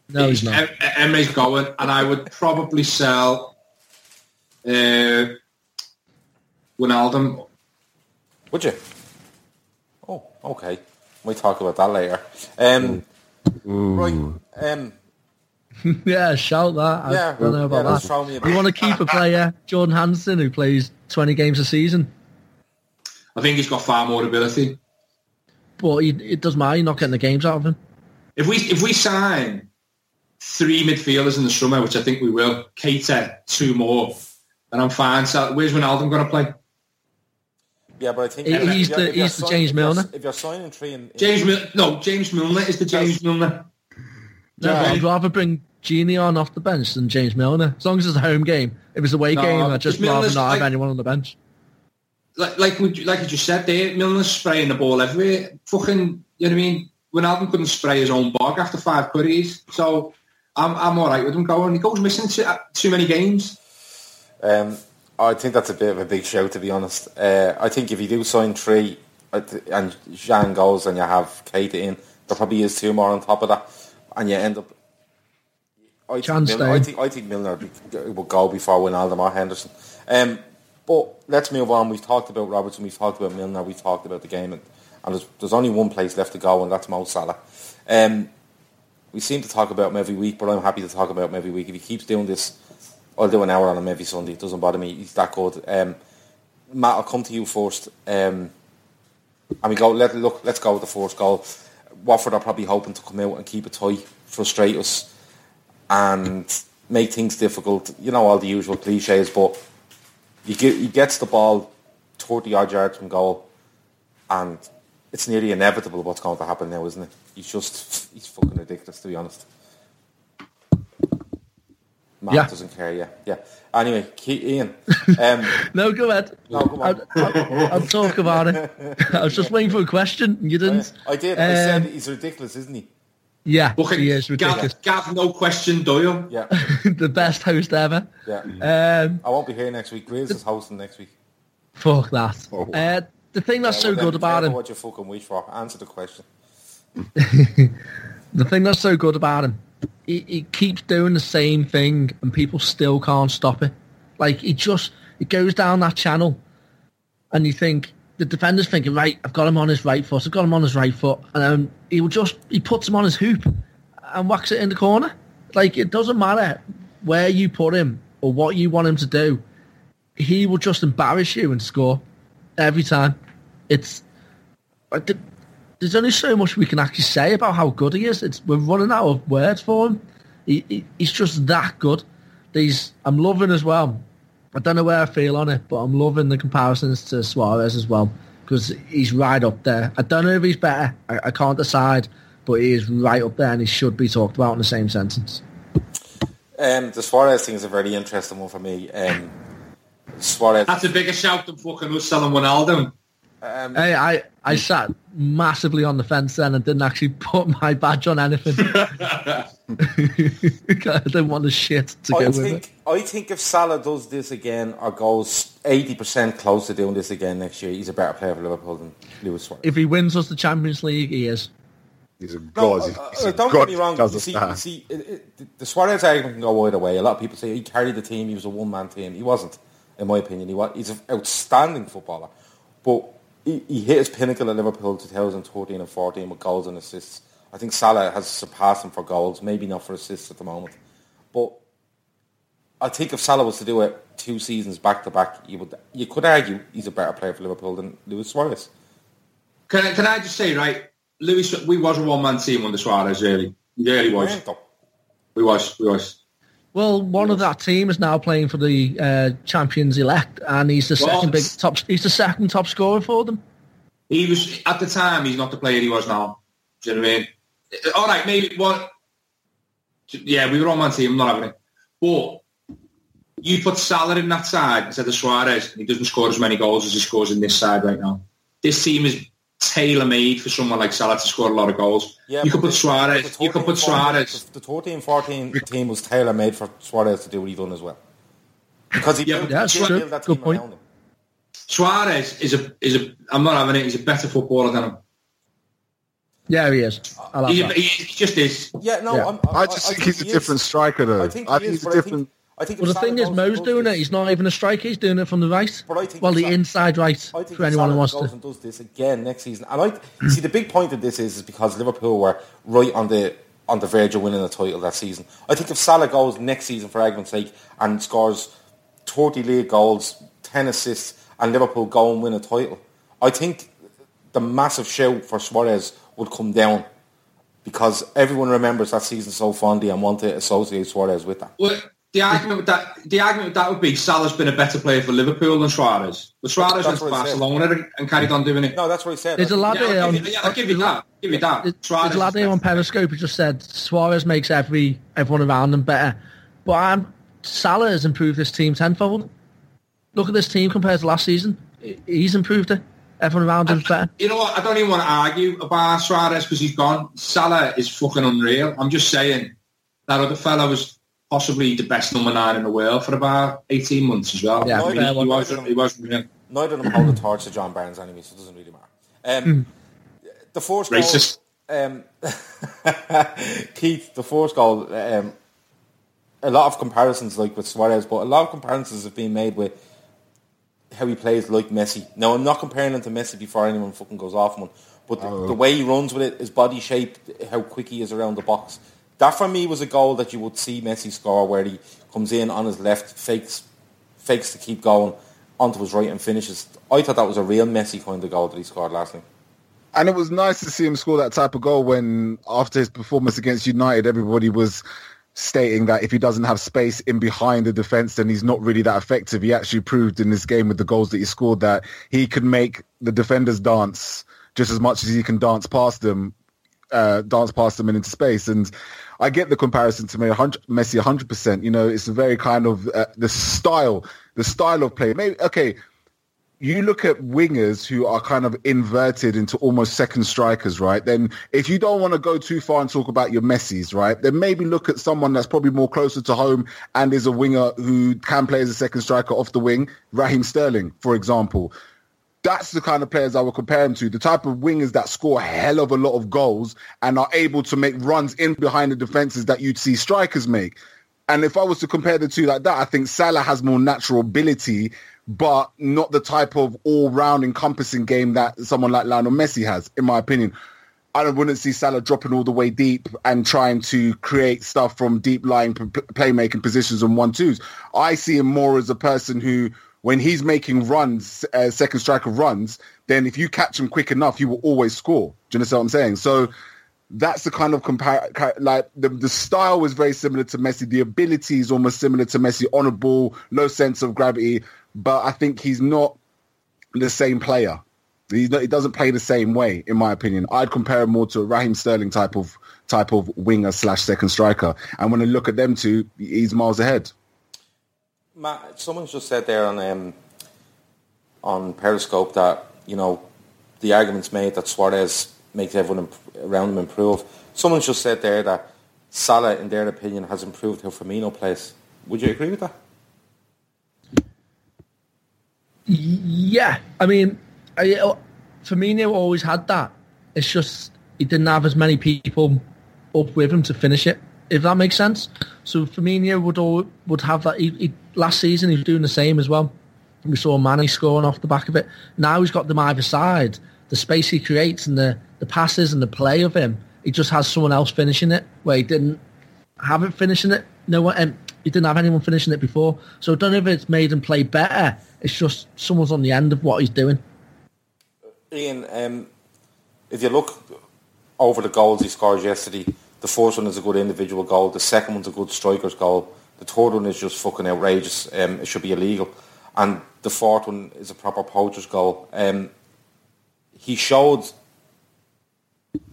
S5: No, he's not.
S4: Emre's going, and I would probably sell uh, Wijnaldum.
S3: Would you? Oh, okay. We'll talk about that later. Um, right. Um,
S5: yeah, shout that. I
S3: Yeah,
S5: don't know about
S3: that's
S5: that.
S3: thrown me a bit.
S5: You want to keep a player, Jordan Hansen, who plays 20 games a season,
S4: I think he's got far more ability.
S5: but he, it doesn't matter. You're not getting the games out of him.
S4: If we if we sign three midfielders in the summer, which I think we will, Keita two more, then I'm fine. So where's Wijnaldum going to play?
S3: Yeah, but I think
S5: He- he's
S3: you're-
S5: the- he's the
S3: signing-
S5: James
S3: if you're-
S5: Milner.
S3: If you're signing three in, in
S4: James Mil- no, James Milner is the James Milner.
S5: No,
S4: Yeah.
S5: I'd rather bring Gini on off the bench than James Milner. As long as it's a home game. If it's a away
S4: No,
S5: game, I'd just
S4: because
S5: rather not have
S4: like-
S5: anyone on the bench.
S4: Like like we, like you just said there, Milner's spraying the ball everywhere. Fucking, you know what I mean? Wijnaldum couldn't spray his own bog after five curries. So I'm I'm all right with him going. He goes missing too, uh, too many games.
S3: Um, I think that's a bit of a big show, to be honest. Uh, I think if you do sign three uh, and Jean goes and you have Keita in, there probably is two more on top of that, and you end up. I think, Milner, I think I think Milner will go before Wijnaldum or Henderson. Um, but let's move on. We've talked about Robertson, we've talked about Milner, we've talked about the game, and, and there's, there's only one place left to go, and that's Mo Salah. Um, we seem to talk about him every week, but I'm happy to talk about him every week. If he keeps doing this, I'll do an hour on him every Sunday. It doesn't bother me. He's that good. Um, Matt, I'll come to you first. Um, and we go. Let look. Let's go with the first goal. Watford are probably hoping to come out and keep it tight, frustrate us, and make things difficult. You know all the usual cliches, but you get, he gets the ball thirty odd yards from goal, and it's nearly inevitable what's going to happen now, isn't it? He's just he's fucking ridiculous to be honest. Matt
S5: Yeah.
S3: doesn't care. Yeah, yeah. Anyway, Ke- Ian. Um,
S5: No, go ahead.
S3: No, go on.
S5: I'll, I'll, I'll talk about it. I was just waiting for a question. and You didn't.
S3: I did. I said
S5: Um,
S3: he's ridiculous, isn't he?
S5: Yeah,
S4: Fucking
S5: he is ridiculous.
S4: Gav, Gav, no question, Doyle.
S3: Yeah,
S5: the best host ever.
S3: yeah.
S5: Um,
S3: I won't be here next week. Grizz is hosting next week.
S5: fuck that. Uh, the thing that's
S3: Yeah,
S5: so
S3: well,
S5: good about him,
S3: What you fucking wish for? Answer the question.
S5: the thing that's so good about him, he, he keeps doing the same thing and people still can't stop it. Like he just, he goes down that channel and you think, the defender's thinking, right, I've got him on his right foot, I've got him on his right foot. And then he will just, he puts him on his hoop and whacks it in the corner. Like it doesn't matter where you put him or what you want him to do. He will just embarrass you and score every time. It's, like, the- there's only so much we can actually say about how good he is. It's, we're running out of words for him. He, he, he's just that good. He's, I'm loving as well. I don't know where I feel on it, but I'm loving the comparisons to Suarez as well because he's right up there. I don't know if he's better. I, I can't decide, but he is right up there and he should be talked about in the same sentence.
S3: Um, the Suarez thing is a very interesting one for me. Um, Suarez.
S4: That's a bigger shout than fucking us selling Wijnaldum.
S3: Um,
S5: Hey, I, I sat massively on the fence then and didn't actually put my badge on anything. I don't want the shit to
S3: I
S5: go with
S3: think
S5: it.
S3: I think if Salah does this again or goes eighty percent close to doing this again next year, he's a better player for Liverpool than Luis Suarez.
S5: If he wins us the Champions League, he is.
S6: He's a
S3: No,
S6: god.
S3: uh,
S6: He's
S3: uh,
S6: a
S3: don't
S6: god
S3: get me wrong.
S6: because
S3: You see, you see it, it, the Suarez argument can go either way. A lot of people say he carried the team. He was a one-man team. He wasn't, in my opinion. He was. He's an outstanding footballer, but he, he hit his pinnacle at Liverpool 2013 and 14 with goals and assists. I think Salah has surpassed him for goals, maybe not for assists at the moment, but I think if Salah was to do it two seasons back to back, you would you could argue he's a better player for Liverpool than Luis Suarez.
S4: Can I, can I just say, right, Lewis, we was a one-man team under Suarez, really. We really was. We was, we was.
S5: Well, one of that team is now playing for the uh, champions elect, and he's the
S4: Well,
S5: second big top. He's the second top scorer for them.
S4: He was, at the time, he's not the player he was now. Do you know what I mean? All right, maybe, what, yeah, we were on one team, I'm not having it. But you put Salah in that side instead of Suarez, and he doesn't score as many goals as he scores in this side right now. This team is tailor-made for someone like Salah to score a lot of goals. Yeah, you could put
S3: the-
S4: Suarez,
S3: the
S4: you could put Suarez.
S3: The 13-14 team was tailor-made for Suarez to do what he done as well. Because he
S4: Yeah,
S3: built,
S5: that's
S3: he did
S5: true.
S3: build that
S5: Good
S3: team
S5: point.
S3: around.
S4: Suarez is a, is a, I'm not having it, he's a better footballer than him.
S5: Yeah, he is. I like
S4: He,
S5: that.
S4: he, he just is.
S3: Yeah, no,
S5: Yeah.
S3: I'm,
S6: I just think he's a
S3: he is.
S6: different striker, though.
S3: I think,
S6: I think
S3: is,
S6: he's a
S3: but
S6: different.
S3: I think,
S5: Well, the thing is, Mo's doing
S3: this-
S5: it. He's not even a striker. He's doing it from the right.
S3: But I think
S5: well, the inside right
S3: I think
S5: for anyone who wants
S3: goes
S5: to.
S3: and does this again next season, and I see the big point of this is, is because Liverpool were right on the on the verge of winning the title that season. I think if Salah goes next season, for argument's sake, and scores 30 league goals, 10 assists, and Liverpool go and win a title, I think the massive shout for Suarez would come down because everyone remembers that season so fondly and want to associate Suarez with that.
S4: Well, the argument with that, the argument with that would be Salah's been a better player for Liverpool than Suarez. But Suarez
S3: That's
S4: went to
S3: what I said.
S4: Barcelona and carried on doing it.
S3: No, that's what he said.
S5: There's a lad
S4: Yeah,
S5: here
S4: I'll
S5: on,
S4: give you, yeah, I'll give you that. Give you that.
S5: There's
S4: Suarez
S5: a lad
S4: is
S5: here on. Periscope who just said Suarez makes every everyone around him better, but um, Salah has improved this team tenfold. Look at this team compared to last season. He's improved it. Everyone around him's better.
S4: You know what? I don't even want to argue about Suarez because he's gone. Salah is fucking unreal. I'm just saying that other fella was possibly the best number nine in the world for about 18 months as well.
S5: Yeah,
S4: I mean,
S5: fair
S4: he,
S5: one.
S4: was, he was unreal.
S3: Neither of them hold the torch to John Barnes anyway, so it doesn't really matter. Um, The fourth goal,
S4: Racist.
S3: um, Keith, the fourth goal, um, a lot of comparisons like with Suarez, but a lot of comparisons have been made with how he plays like Messi. Now, I'm not comparing him to Messi before anyone fucking goes off him, but the, the way he runs with it, his body shape, how quick he is around the box, that for me was a goal that you would see Messi score where he comes in on his left, fakes, fakes to keep going onto his right and finishes. I thought that was a real Messi kind of goal that he scored last night.
S6: And it was nice to see him score that type of goal when, after his performance against United, everybody was stating that if he doesn't have space in behind the defence, then he's not really that effective. He actually proved in this game with the goals that he scored that he can make the defenders dance just as much as he can dance past them, uh, dance past them and into space. And I get the comparison to Messi 100%. You know, it's a very kind of uh, the style, the style of play. Maybe okay you look at wingers who are kind of inverted into almost second strikers, right? Then if you don't want to go too far and talk about your Messis, right? Then maybe look at someone that's probably more closer to home and is a winger who can play as a second striker off the wing, Raheem Sterling, for example. That's the kind of players I would compare him to. The type of wingers that score a hell of a lot of goals and are able to make runs in behind the defenses that you'd see strikers make. And if I was to compare the two like that, I think Salah has more natural ability, but not the type of all-round encompassing game that someone like Lionel Messi has, in my opinion. I wouldn't see Salah dropping all the way deep and trying to create stuff from deep lying p- playmaking positions and one-twos. I see him more as a person who, when he's making runs, uh, second striker runs, then if you catch him quick enough, he will always score. Do you understand what I'm saying? So that's the kind of compare like the, the style was very similar to Messi. The ability is almost similar to Messi on a ball, low sense of gravity, but I think he's not the same player. He's not, he doesn't play the same way, in my opinion. I'd compare him more to a Raheem Sterling type of type of winger slash second striker. And when I look at them two, he's miles ahead.
S3: Matt, someone just said there on um, on Periscope that you know the arguments made that Suarez makes everyone imp- around him improve. Someone just said there that Salah, in their opinion, has improved how Firmino plays. Would you agree with that?
S5: Yeah, I mean, I, uh, Firmino always had that. It's just he didn't have as many people up with him to finish it. If that makes sense. So Firmino would all, would have that. He, he, last season he was doing the same as well. We saw Mane scoring off the back of it. Now he's got them either side. The space he creates and the, the passes and the play of him, he just has someone else finishing it where he didn't have it finishing it. No one, um, he didn't have anyone finishing it before. So I don't know if it's made him play better. It's just someone's on the end of what he's doing.
S3: Ian, um, if you look over the goals he scored yesterday, the first one is a good individual goal. The second one's a good striker's goal. The third one is just fucking outrageous. Um, it should be illegal. And the fourth one is a proper poacher's goal. Um, he showed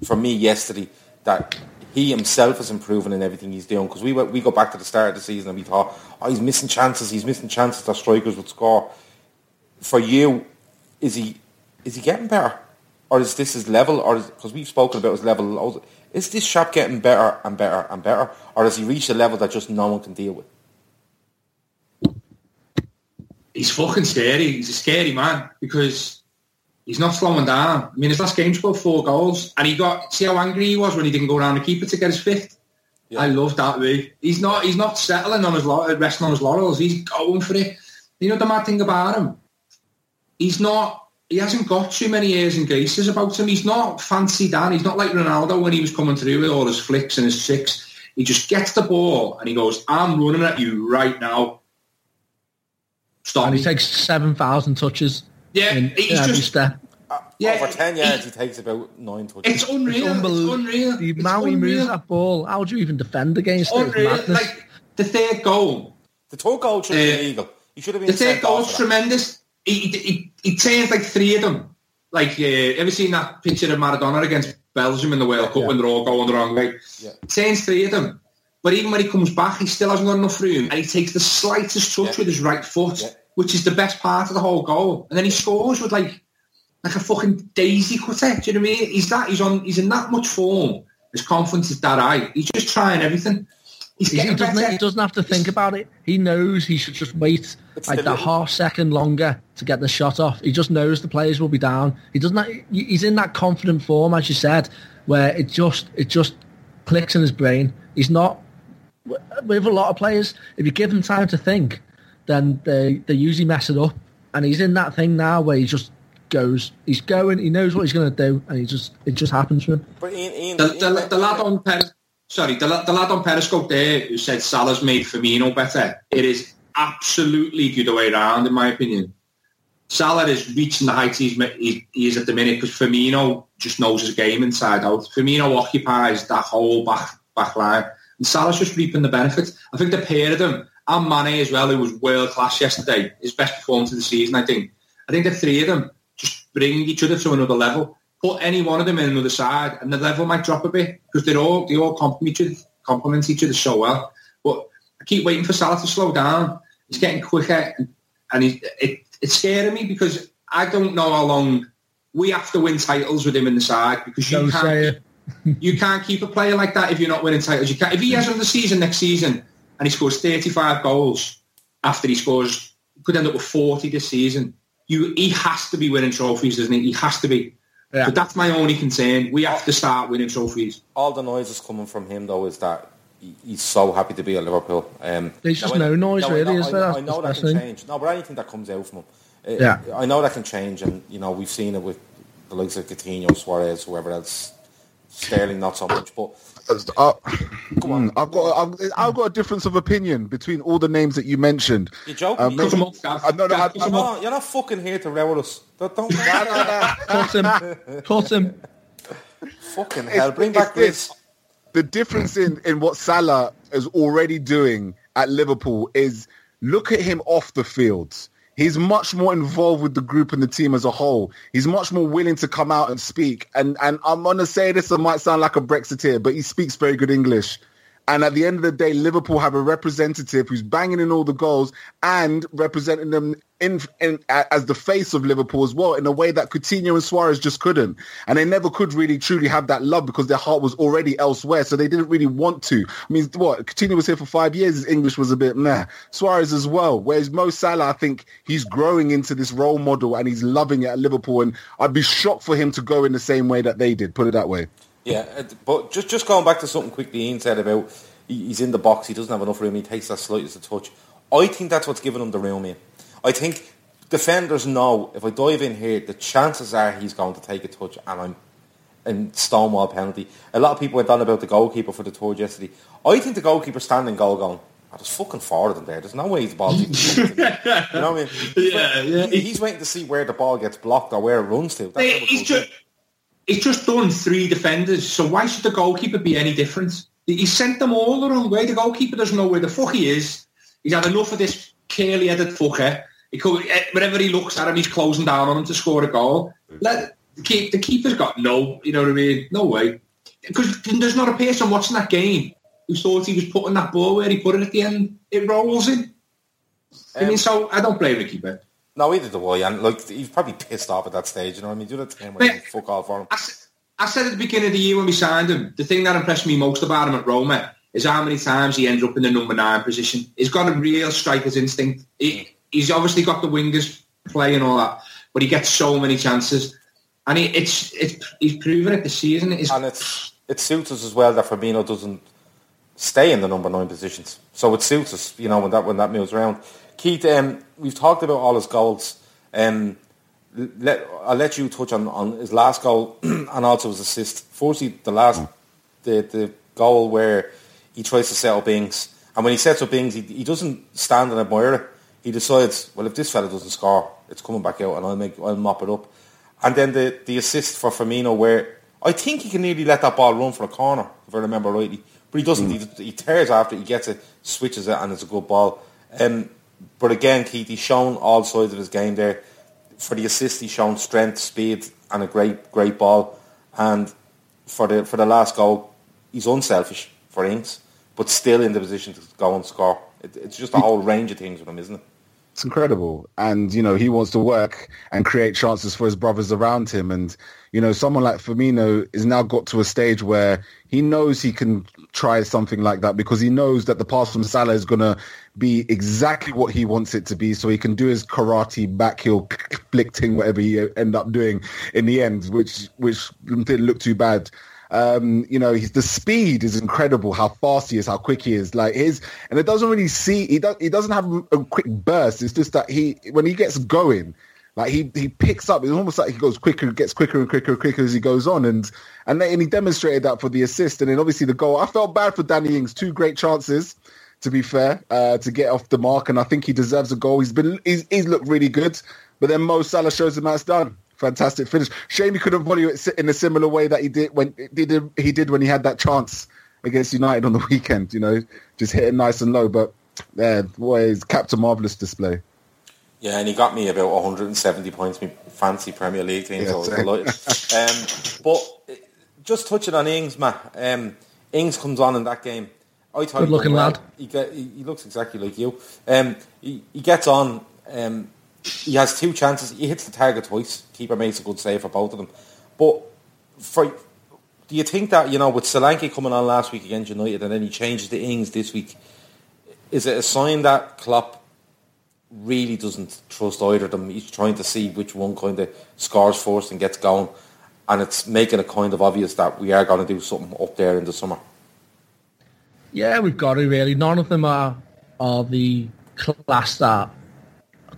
S3: for me yesterday that he himself is improving in everything he's doing. Because we went- we go back to the start of the season and we thought, oh, he's missing chances. He's missing chances that strikers would score. For you, is he is he getting better, or is this his level? Or because we've spoken about his level, is this chap getting better and better and better, or has he reached a level that just no one can deal with?
S4: He's fucking scary. He's a scary man because he's not slowing down. I mean, his last game scored four goals, and he got. See how angry he was when he didn't go around the keeper to get his fifth. I love that way. He's not. He's not settling on his resting on his laurels. He's going for it. You know the mad thing about him. He's not. He hasn't got too many airs and graces about him. He's not fancy Dan. He's not like Ronaldo when he was coming through with all his flicks and his tricks. He just gets the ball and he goes, "I'm running at you right now." Stop
S5: And
S4: me.
S5: he takes 7,000 touches
S4: Yeah,
S5: in,
S4: he's
S5: in
S4: just-
S5: step.
S4: Yeah,
S3: Over ten
S4: he-
S3: yards, he, takes about nine touches.
S4: It's unreal. It's,
S5: unbelievable.
S4: unreal.
S5: The
S4: It's
S5: amount he moves that ball, how do you even defend against it? It's
S4: Unreal.
S5: madness.
S4: Like the third goal.
S3: the third goal should be
S4: Uh,
S3: illegal. He should have
S4: The
S3: been
S4: third
S3: sent off
S4: goal's
S3: for that.
S4: tremendous. He, he, he, turns like three of them. Like, uh, ever seen that picture of Maradona against Belgium in the World Cup when they're all going the wrong way?
S3: Yeah.
S4: Turns three of them. But even when he comes back, he still hasn't got enough room, and he takes the slightest touch
S3: Yeah.
S4: with his right foot,
S3: Yeah.
S4: which is the best part of the whole goal. And then he scores with like like a fucking daisy cutter. Do you know what I mean? He's that. He's on. He's in that much form. His confidence is that high. He's just trying everything. He's
S5: He, he doesn't, he doesn't have to think about it. He knows he should just wait
S3: It's
S5: like
S3: the
S5: that half second longer to get the shot off. He just knows the players will be down. He doesn't. ha- he- He's in that confident form, as you said, where it just it just clicks in his brain. He's not with a lot of players. If you give them time to think, then they they usually mess it up. And he's in that thing now where he just goes. He's going. He knows what he's going to do, and he just it just happens to him.
S3: But Ian, Ian,
S4: The,
S3: Ian-
S4: the, the lad on Peris- sorry, the, the lad on Periscope there who said Salah's made Firmino better. It is absolutely the other way around, in my opinion. Salah is reaching the heights he's, he, he is at the minute because Firmino just knows his game inside out. Firmino occupies that whole back back line, and Salah's just reaping the benefits. I think the pair of them, and Mane as well, who was world class yesterday, his best performance of the season. I think. I think the three of them just bring each other to another level. Put any one of them in another side, and the level might drop a bit because they're all they all complement each other, complement each other so well. But I keep waiting for Salah to slow down. He's getting quicker, and, and he, it, it's scaring me because I don't know how long we have to win titles with him in the side because you
S5: Don't
S4: can't you can't keep a player like that if you're not winning titles. You can't. If he has another season next season and he scores 35 goals after he scores, could end up with 40 this season. You, he has to be winning trophies, doesn't he? He has to be.
S5: Yeah.
S4: But that's my only concern. We have to start winning trophies.
S3: all the noise is coming from him though is that he's so happy to be at Liverpool. Um,
S5: There's just
S3: now I-
S5: no noise
S3: now
S5: really,
S3: know-
S5: is
S3: I
S5: there?
S3: know- I know that can change. No, but anything that comes out from him,
S5: Yeah.
S3: I know that can change, and you know we've seen it with the likes of Coutinho, Suarez, whoever else. Sterling, not so much, but
S6: Uh, mm, I've got I've, I've got a difference of opinion between all the names that you mentioned.
S3: you're joking.
S6: Um,
S3: you,
S4: Cut him off, Gav.
S6: I know that-
S4: Gav, cut
S6: I-
S4: him
S3: you're, not, you're not fucking here to row with us. Don't, don't
S5: Cut him. Cut him.
S3: fucking hell. Bring
S6: it's
S3: back
S6: this.
S3: this.
S6: the difference in, in what Salah is already doing at Liverpool is look at him off the field. He's much more involved with the group and the team as a whole. He's much more willing to come out and speak. And and I'm gonna say this, it might sound like a Brexiteer, but he speaks very good English. And at the end of the day, Liverpool have a representative who's banging in all the goals and representing them in, in as the face of Liverpool as well in a way that Coutinho and Suarez just couldn't. And they never could really truly have that love because their heart was already elsewhere. So they didn't really want to. I mean, what? Coutinho was here for five years. His English was a bit meh. Suarez as well. Whereas Mo Salah, I think he's growing into this role model and he's loving it at Liverpool. And I'd be shocked for him to go in the same way that they did. Put it that way.
S3: Yeah, uh, but just just going back to something quickly Ian said about he's in the box, he doesn't have enough room, he takes that slightest of touch. I think that's what's given him the room in. I think defenders know if I dive in here, the chances are he's going to take a touch and I'm in stonewall penalty. A lot of people went on about the goalkeeper for the tour yesterday. I think the goalkeeper standing goal going, oh, there's fucking of them there. There's no way he's ball. you know what I mean? He's
S4: Yeah, yeah.
S3: he- He's waiting to see where the ball gets blocked or where it runs to. That's
S4: He's
S3: goes
S4: he's just done three defenders, so why should the goalkeeper be any different? He sent them all the wrong way. The goalkeeper doesn't know where the fuck he is. He's had enough of this curly-headed fucker. He could, eh, whenever he looks at him, he's closing down on him to score a goal. Let the, keep, the keeper's got no, you know what I mean? No way. Because there's not a person watching that game who thought he was putting that ball where he put it at the end. It rolls in. I mean, so I don't blame the keeper.
S3: No, either do I. And like, he's probably pissed off at that stage. You know what I mean? Do that thing where you fuck all for him.
S4: I, I said at the beginning of the year when we signed him, the thing that impressed me most about him at Roma is how many times he ends up in the number nine position. He's got a real striker's instinct. He, he's obviously got the wingers play and all that, but he gets so many chances. And he, it's, it's he's proven it this season. It's,
S3: And it's it suits us as well that Firmino doesn't stay in the number nine positions. So it suits us, you know, when that when that moves around. Keith, um, we've talked about all his goals. Um, let, I'll let you touch on, on his last goal and also his assist. Firstly, the last the the goal where he tries to set up Ings, and when he sets up Ings, he, he doesn't stand and admire it. He decides, well, if this fella doesn't score, it's coming back out, and I'll make I'll mop it up. And then the the assist for Firmino, where I think he can nearly let that ball run for a corner, if I remember rightly, but he doesn't. He, he tears after, it, he gets it, switches it, and it's a good ball. Um, but again, Keith, he's shown all sides of his game there. For the assist, he's shown strength, speed, and a great, great ball. And for the for the last goal, he's unselfish for Ings, but still in the position to go and score. It, it's just a whole range of things with him, isn't it?
S6: It's incredible. And, you know, he wants to work and create chances for his brothers around him. And, you know, someone like Firmino is now got to a stage where he knows he can try something like that because he knows that the pass from Salah is going to be exactly what he wants it to be. So he can do his karate back heel flick thing, whatever he end up doing in the end, which, which didn't look too bad. Um, you know, he's, the speed is incredible. How fast he is, how quick he is. Like his, and it doesn't really see. He does. He doesn't have a quick burst. It's just that he, when he gets going, like he he picks up. It's almost like he goes quicker, gets quicker and quicker and quicker as he goes on. And and then, and he demonstrated that for the assist. And then obviously the goal. I felt bad for Danny Ings. Two great chances. To be fair, uh, to get off the mark, and I think he deserves a goal. He's been he's, he's looked really good, but then Mo Salah shows him it's done. Fantastic finish. Shame he couldn't volley it in a similar way that he did when he did he did when he had that chance against United on the weekend. You know, just hit it nice and low. But yeah, boy, he's capped a marvelous display.
S3: Yeah, and he got me about 170 points, me fancy Premier League team, so I was
S6: Yeah,
S3: delighted. um, but just touching on Ings, Matt, um, Ings comes on in that game. I thought
S5: Good
S3: he
S5: looking lad.
S3: He, get, he, he looks exactly like you. Um, he, he gets on. Um, he has two chances. He hits the target twice. Keeper makes a good save for both of them. But for do you think that you know with Solanke coming on last week against United and then he changes the Ings this week, is it a sign that Klopp really doesn't trust either of them? He's trying to see which one kind of scores first and gets going, and it's making it kind of obvious that we are going to do something up there in the summer.
S5: Yeah, we've got to really. None of them are are the class that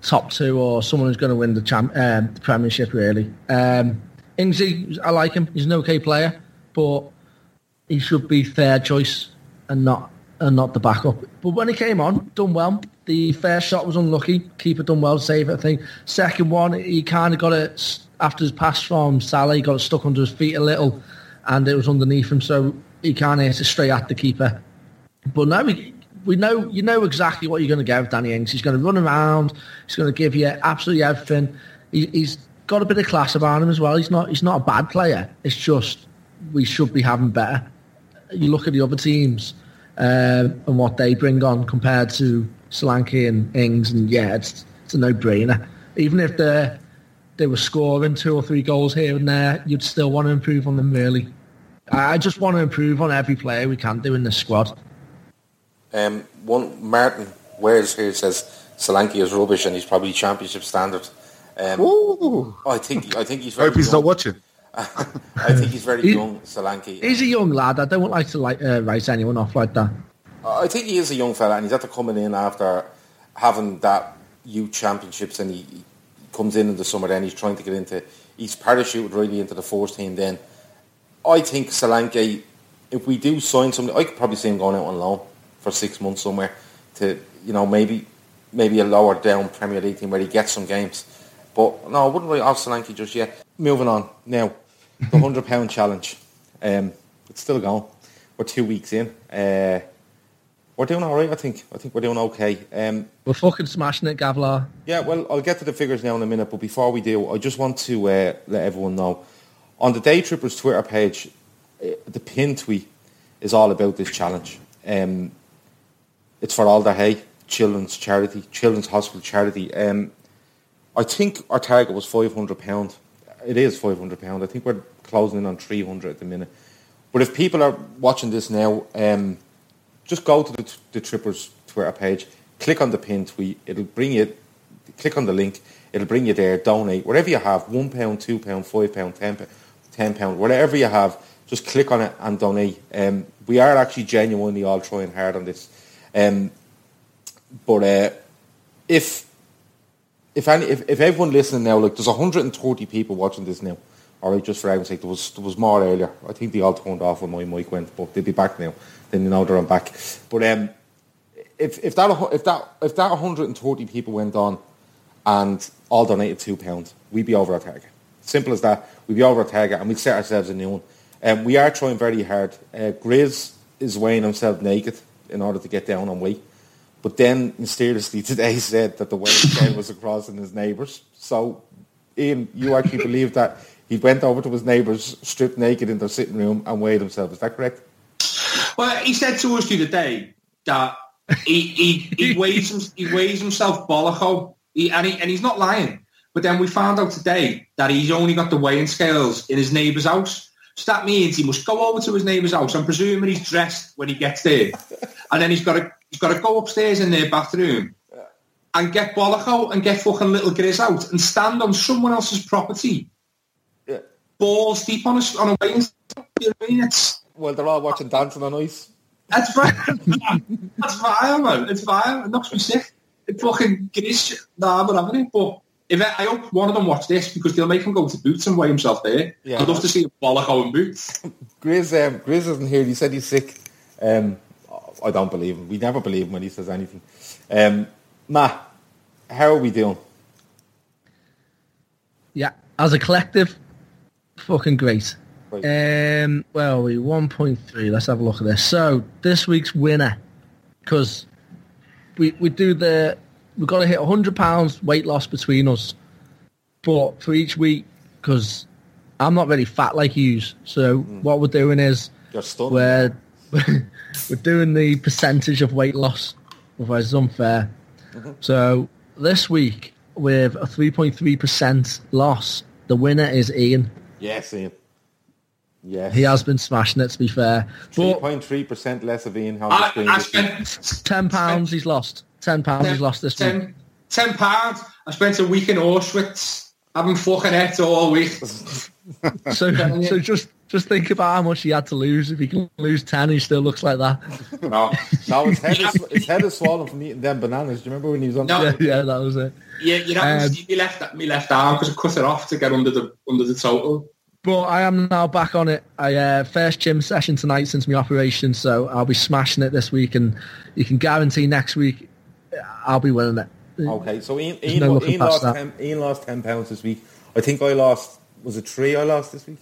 S5: top two or someone who's going to win the, champ, um, the Premiership. Really, um, Ingsy, I like him. He's an okay player, but he should be third choice and not and not the backup. But when he came on, done well. The first shot was unlucky. Keeper done well, save it. I think. Second one, he kind of got it after his pass from Salah. He got it stuck under his feet a little, and it was underneath him, so he kind of hit it straight at the keeper. But now we, we know you know exactly what you're going to get with Danny Ings. He's going to run around. He's going to give you absolutely everything. He, he's got a bit of class about him as well. He's not he's not a bad player. It's just we should be having better. You look at the other teams. um, and what they bring on compared to Solanke and Ings. And yeah, it's, it's a no-brainer. Even if they they were scoring two or three goals here and there, you'd still want to improve on them. Really, I I just want to improve on every player we can do in this squad.
S3: Um, one Martin Wares here says Solanke is rubbish and he's probably championship standard. Um, I think I think he's
S6: I
S3: very
S6: hope he's
S3: young.
S6: not watching.
S3: I think he's very
S5: He-
S3: young, Solanke.
S5: He's a young lad. I don't like to like uh, write anyone off like that.
S3: I think he is a young fella, and he's after coming in after having that youth championships, and he, he comes in in the summer. Then he's trying to get into. He's parachuted really into the first team. Then I think Solanke, if we do sign somebody, I could probably see him going out on loan for six months somewhere to you know maybe maybe a lower down Premier League team where he gets some games. But no, I wouldn't write off Solanke just yet. Moving on now, the hundred pound challenge. Um, it's still going. We're two weeks in. Uh, we're doing all right. I think. I think we're doing okay. Um,
S5: We're fucking smashing it, Gavlar.
S3: yeah, well, I'll get to the figures now in a minute, but before we do, I just want to uh, let everyone know on the Day Trippers Twitter page, uh, the pin tweet is all about this challenge. Um, it's for Alder Hey Children's Charity, Children's Hospital Charity. Um, I think our target was five hundred pound. It is five hundred pound. I think we're closing in on three hundred at the minute. But if people are watching this now, um, just go to the, the Trippers Twitter page, click on the pin tweet. It'll bring you. Click on the link. It'll bring you there. Donate whatever you have. One pound, two pound, five pound, ten pound, ten pound, whatever you have. Just click on it and donate. Um, we are actually genuinely all trying hard on this. Um, but uh, if if any if, if everyone listening now, like there's 130 people watching this now. All right, just for argument's sake, there was there was more earlier. I think they all turned off when my mic went, but they'll be back now. Then you know they're on back. But um, if if that if that if that 130 people went on and all donated two pounds, we'd be over our target. Simple as that. We'd be over our target, and we'd set ourselves a new one. Um, we are trying very hard. Uh, Grizz is weighing himself naked in order to get down on weight. But then mysteriously today said that the weight scale was across in his neighbours. So, Ian, you actually believe that he went over to his neighbours, stripped naked in their sitting room, and weighed himself. Is that correct?
S4: Well, he said to us the other day that he he, he weighs him, he weighs himself bolloco, he, and he, and he's not lying. But then we found out today that he's only got the weighing scales in his neighbour's house. So that means he must go over to his neighbour's house. I'm presuming he's dressed when he gets there, and then he's got to he's got to go upstairs in their bathroom and get bollock out and get fucking little Grizz out and stand on someone else's property,
S3: Yeah.
S4: balls deep on a on a weighing. You know what I mean? It's
S3: Well, they're all watching Dancing on Ice.
S4: that's vile. That's vile, man. It's vile. It knocks me sick. It fucking gets nah, but having it. But if I, I hope one of them watch this because they'll make him go to Boots and weigh himself there.
S3: Yeah.
S4: I'd love to see a bollock in Boots.
S3: Grizz, um, Grizz isn't here. He said he's sick. Um, I don't believe him. We never believe him when he says anything. Um, Matt, how are we doing?
S5: Yeah, as a collective, fucking great.
S3: Right.
S5: Um, well, we 1.3. Let's have a look at this. So this week's winner, because we we do the we've got to hit 100 pounds weight loss between us, but for each week, because I'm not really fat like you, so mm. what we're doing is
S3: You're
S5: we're we're doing the percentage of weight loss, otherwise it's unfair. Mm-hmm. So this week with a 3.3% loss, the winner is Ian.
S3: Yes, Ian. Yes.
S5: He has been smashing it, to be fair.
S3: Three
S5: But
S3: point three percent less of Ian on
S4: I. I spent
S5: ten pounds he's lost. Ten pounds he's lost this week.
S4: ten, ten pounds. I spent a week in Auschwitz having fucking it all week.
S5: So, so just just think about how much he had to lose. If he can lose ten, he still looks like that.
S4: No,
S3: No, his head, is, his head is swollen from eating them bananas. Do you remember when he was on?
S4: No.
S5: Yeah, yeah, that was it.
S4: yeah, you know,
S5: Um,
S4: me left me left arm because I cut it off to get under the under the total.
S5: But I am now back on it. I uh, first gym session tonight since my operation, so I'll be smashing it this week, and you can guarantee next week I'll be winning it.
S3: Okay, so Ian,
S5: There's
S3: Ian,
S5: no
S3: Ian lost ten. Ian lost ten pounds this week. I think I lost. Was it three? I lost this week.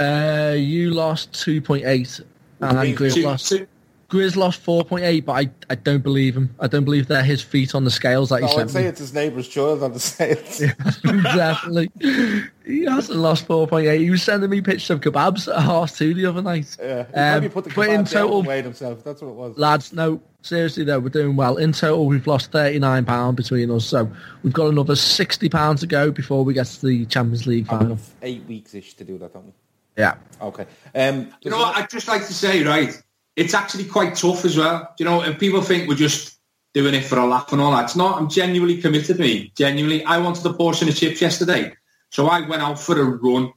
S5: Uh, you lost two point eight, and
S3: Three-
S5: Grizz
S4: Two,
S5: lost
S4: two,
S5: Grizz lost 4.8, but I, I don't believe him. I don't believe they're his feet on the scales that he
S3: No, I'd say
S5: me.
S3: it's his neighbour's child on the sales.
S5: Definitely. He hasn't lost 4.8. He was sending me pictures of kebabs at half two the other night.
S3: Yeah,
S5: Um,
S3: probably put the
S5: but in total,
S3: and weighed himself. That's what it was.
S5: lads, no, seriously though, we're doing well. In total, we've lost £39 between us, so we've got another £60 to go before we get to the Champions League final.
S3: eight weeks-ish to do that, don't we?
S5: Yeah.
S3: Okay. Um,
S4: You know what? I'd just like to say, right, it's actually quite tough as well. You know, and people think we're just doing it for a laugh and all that. It's not. I'm genuinely committed, me. Genuinely. I wanted a portion of chips yesterday. So I went out for a run.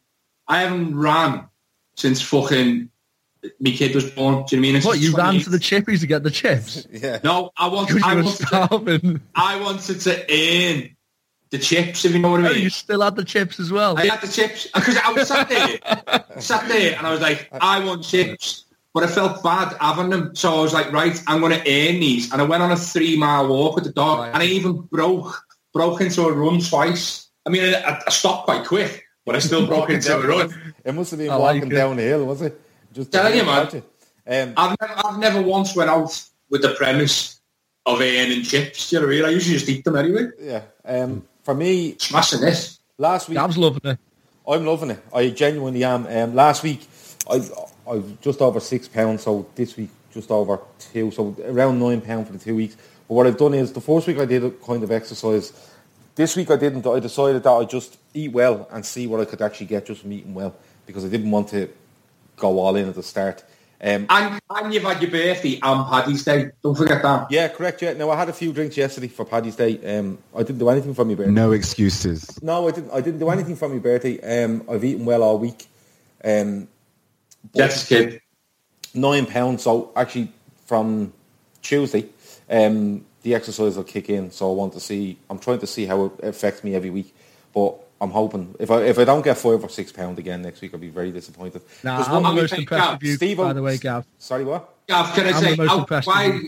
S4: I haven't ran since fucking my kid was born. Do you know what I mean? It's
S5: What, you ran
S4: 28.
S5: to the chippies to get the chips?
S3: Yeah.
S4: No, I wanted,
S5: Because
S4: I
S5: you were
S4: wanted, to,
S5: starving.
S4: I wanted to earn the chips, if you know what I
S5: Oh,
S4: mean.
S5: you still had the chips as well.
S4: I had the chips because I was sat there, sat there, and I was like, I want chips, but I felt bad having them. So I was like, right, I'm going to earn these, and I went on a three mile walk with the dog, and I even broke broke into a run twice. I mean, I, I stopped quite quick, but I still broke into a run.
S3: It must have been
S5: I like
S3: walking
S5: it.
S3: down the hill, was it? Just
S4: telling you, man.
S3: Um,
S4: I've never, I've never once went out with the premise of earning chips. Do you know what I mean? I usually just eat them anyway.
S3: yeah. Um, for me,
S4: Smashing this.
S3: last week,
S5: Gav's loving it.
S3: I'm loving it. I genuinely am. Um, last week, I I was just over six pounds. So this week, just over two. So around nine pound for the two weeks. But what I've done is the first week I did a kind of exercise. This week I didn't. I decided that I just eat well and see what I could actually get just from eating well because I didn't want to go all in at the start. Um,
S4: And, and you've had your birthday and Paddy's Day. Don't forget that.
S3: yeah, correct. Yeah. Now I had a few drinks yesterday for Paddy's Day. Um, I didn't do anything for my birthday.
S6: No excuses.
S3: No, I didn't. I didn't do anything for my birthday. Um, I've eaten well all week. Um,
S4: That's kid.
S3: nine pounds. So actually, from Tuesday, um, the exercise will kick in. So I want to see. I'm trying to see how it affects me every week. But I'm hoping if I if I don't get five or six pound again next week, I'll be very disappointed.
S5: Nah,
S3: 'Cause
S5: I'm
S3: one-
S5: the most
S4: Gav,
S5: impressed with you,
S3: Steve-
S5: by the way, Gav.
S3: Sorry, what?
S4: Gav, can I
S5: I'm
S4: say,
S5: the most
S4: how-
S5: impressed
S4: why,